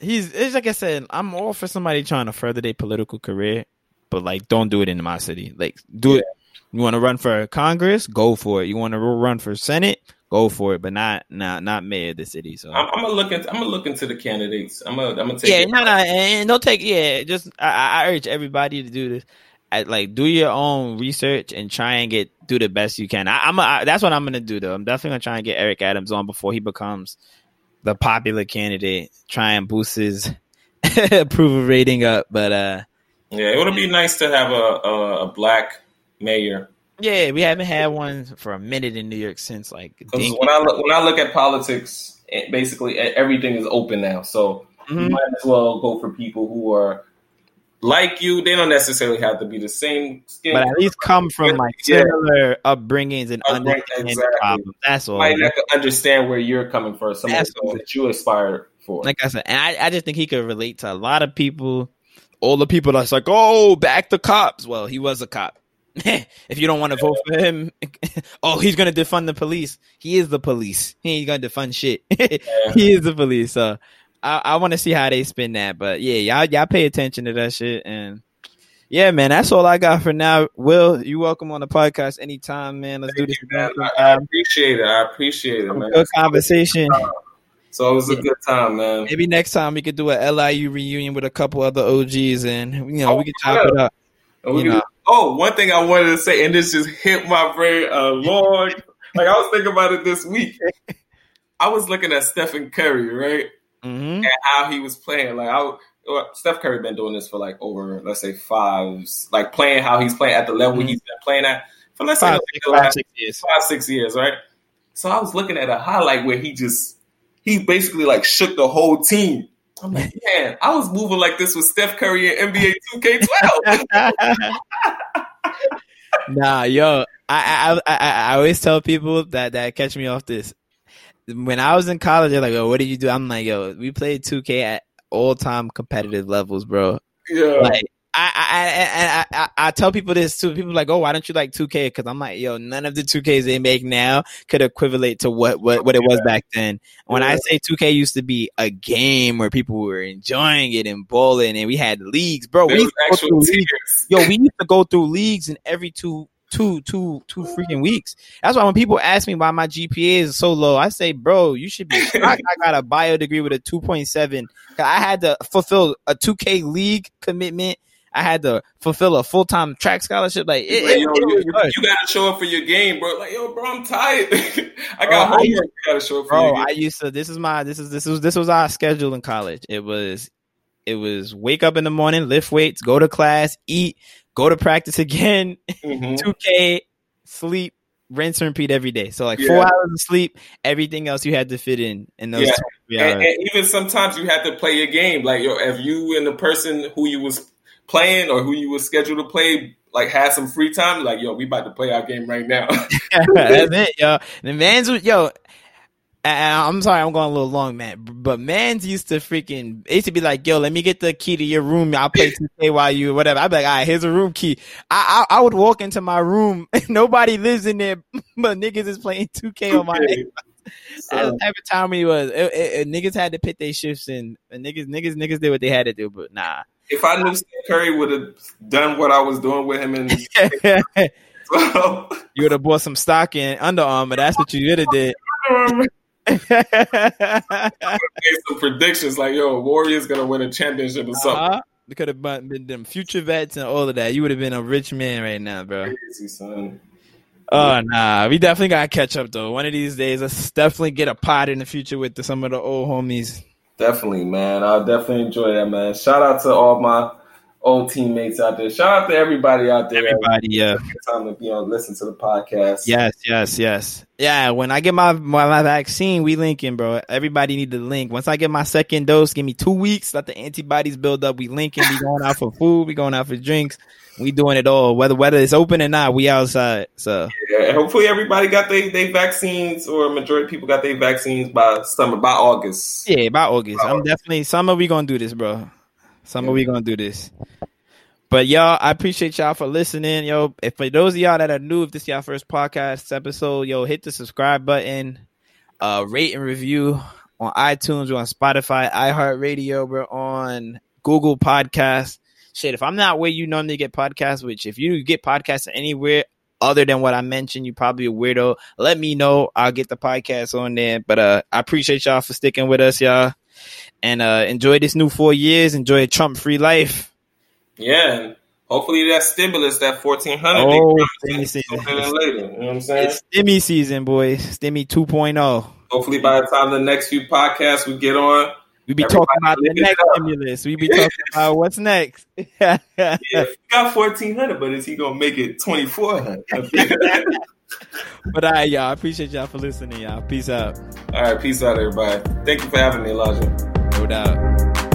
he's it's like I said. I'm all for somebody trying to further their political career, but like, don't do it in my city. Like, do it. You want to run for Congress? Go for it. You want to run for Senate? Go for it, but not not not mayor of the city. So I'm, I'm gonna look into I'm gonna look into the candidates. I'm gonna I'm gonna take yeah, no, no, and don't take yeah. Just I, I urge everybody to do this. I, like do your own research and try and get do the best you can. I, I'm a, I, that's what I'm gonna do though. I'm definitely gonna try and get Eric Adams on before he becomes the popular candidate. Try and boost his approval rating up. But uh, Yeah, it would be nice to have a a, a black mayor. yeah, we haven't had one for a minute in New York since like. Because when I look when I look at politics, basically everything is open now. So you Mhm. might as well go for people who are like you. They don't necessarily have to be the same skin. But at least come from like Yeah. similar upbringings and Upbring- understand exactly. problem. That's all. might not understand where you're coming from, some of the That's things all. that you aspire for. like I said, and I, I just think he could relate to a lot of people. All the people that's like, oh, back the cops. Well, he was a cop. if you don't want to vote for him, oh, he's gonna defund the police. He is the police. He ain't gonna defund shit. he is the police. So I, I want to see how they spin that, but yeah, y'all y'all pay attention to that shit and. Yeah, man, that's all I got for now. Will, you welcome on the podcast anytime, man. Let's Thank do this. you. I, I appreciate it. I appreciate it, man. Good conversation. Uh, So it was a good time, man. Maybe next time we could do a LIU reunion with a couple other OGs, and you know we could chop yeah. it up. You oh, one thing I wanted to say, and this just hit my brain. Uh, Lord, like I was thinking about it this week. I was looking at Stephen Curry, right, hmm and how he was playing. Like I, Steph Curry been doing this for like over, let's say five, like playing how he's playing at the level Mhm. he's been playing at for let's say like, six, the five, last six years. five, six years, right? So I was looking at a highlight where he just he basically like shook the whole team. I'm like, man, I was moving like this with Steph Curry in NBA 2K12. nah, yo, I, I I I I always tell people that that catch me off this. When I was in college, they're like, "Oh, what did you do?" I'm like, "Yo, we played 2K at all time competitive levels, bro." yeah, Like, I I, I I I I tell people this too. People are like, "Oh, why don't you like 2K?" Because I'm like, "Yo, none of the 2Ks they make now could equivalent to what what what it was back then." When I say 2K used to be a game where people were enjoying it and bowling, and we had leagues, bro. there We was used to go through leagues yo, we used to go through leagues in every two, two, two, two freaking weeks. That's why when people ask me why my GPA is so low, I say, bro, you should be. I got a bio degree with a 2.7. I had to fulfill a 2K league commitment. I had to fulfill a full time track scholarship. Like, it, Like, it, yo, it you, you gotta show up for your game, bro. Like, yo, bro, I'm tired. I got I homework. used- You gotta show up for bro i used to this is my this is this was this was our schedule in college it was it was wake up in the morning lift weights go to class eat go to practice again Mhm. 2k sleep rinse and repeat every day so like four hours of sleep everything else you had to fit in in those Yeah. 23 And, and even sometimes you had to play your game. Like, yo, if you and the person who you was playing or who you was scheduled to play, like, had some free time, like, yo, we about to play our game right now. That's it, yo. The man's yo. I'm sorry, I'm going a little long, man. But man's used to freaking. It used to be like, yo, let me get the key to your room. I'll play 2K while you whatever. I'd be like, all right, here's a room key. I I, I would walk into my room. Nobody lives in there, but niggas is playing 2K on my. That's So, the type of time he was. It, it, it- niggas had to put their shifts in. And niggas, niggas, niggas did what they had to do. But nah. If I knew Steph Curry would have done what I was doing with him in 12, you would have bought some stock in Under Armour. That's what you would have did. made some predictions like, yo, Warriors gonna win a championship or something. Uh-huh. Could have been them future vets and all of that. You would have been a rich man right now, bro. Crazy, son. Oh nah, we definitely gotta catch up though. One of these days, let's definitely get a pot in the future with the, some of the old homies. Definitely, man. I'll definitely enjoy that, man. Shout out to all my old teammates out there. Shout out to everybody out there. Everybody, yeah, time to be on, listen to the podcast. yes, yes, yes, yeah. When I get my, my my vaccine, we linking, bro. Everybody need to link. Once I get my second dose, give me two weeks. Let the antibodies build up. We linking. We going out for food. We going out for drinks. We doing it all. Whether whether it's open or not, we outside. So Yeah, hopefully everybody got their they vaccines, or majority of people got their vaccines by summer, by August. Yeah, by August. I'm definitely summer. We gonna do this, bro. Summer, we gonna do this. But y'all, I appreciate y'all for listening. Yo, if for those of y'all that are new, if this is y'all first podcast episode, yo, hit the subscribe button, uh, rate and review on iTunes, we're on Spotify, iHeartRadio, we're on Google Podcasts. Shit, if I'm not where you normally get podcasts, which if you get podcasts anywhere other than what I mentioned, you probably a weirdo. Let me know. I'll get the podcast on there. But uh I appreciate y'all for sticking with us, y'all. And uh enjoy this new four years. Enjoy a Trump free life. Yeah, hopefully that stimulus, that fourteen hundred, Oh, stimmy season. later. You know what I'm saying? It's Stimmy season, boys. Stimmy oh. 2.0. Hopefully by the time the next few podcasts we get on, We be Everybody talking about the next stimulus. We be talking about what's next. yeah, he got fourteen hundred, but is he gonna make it twenty four hundred? but all right, y'all. I appreciate y'all for listening, y'all. Peace out. All right, peace out, everybody. Thank you for having me, Elijah. No doubt.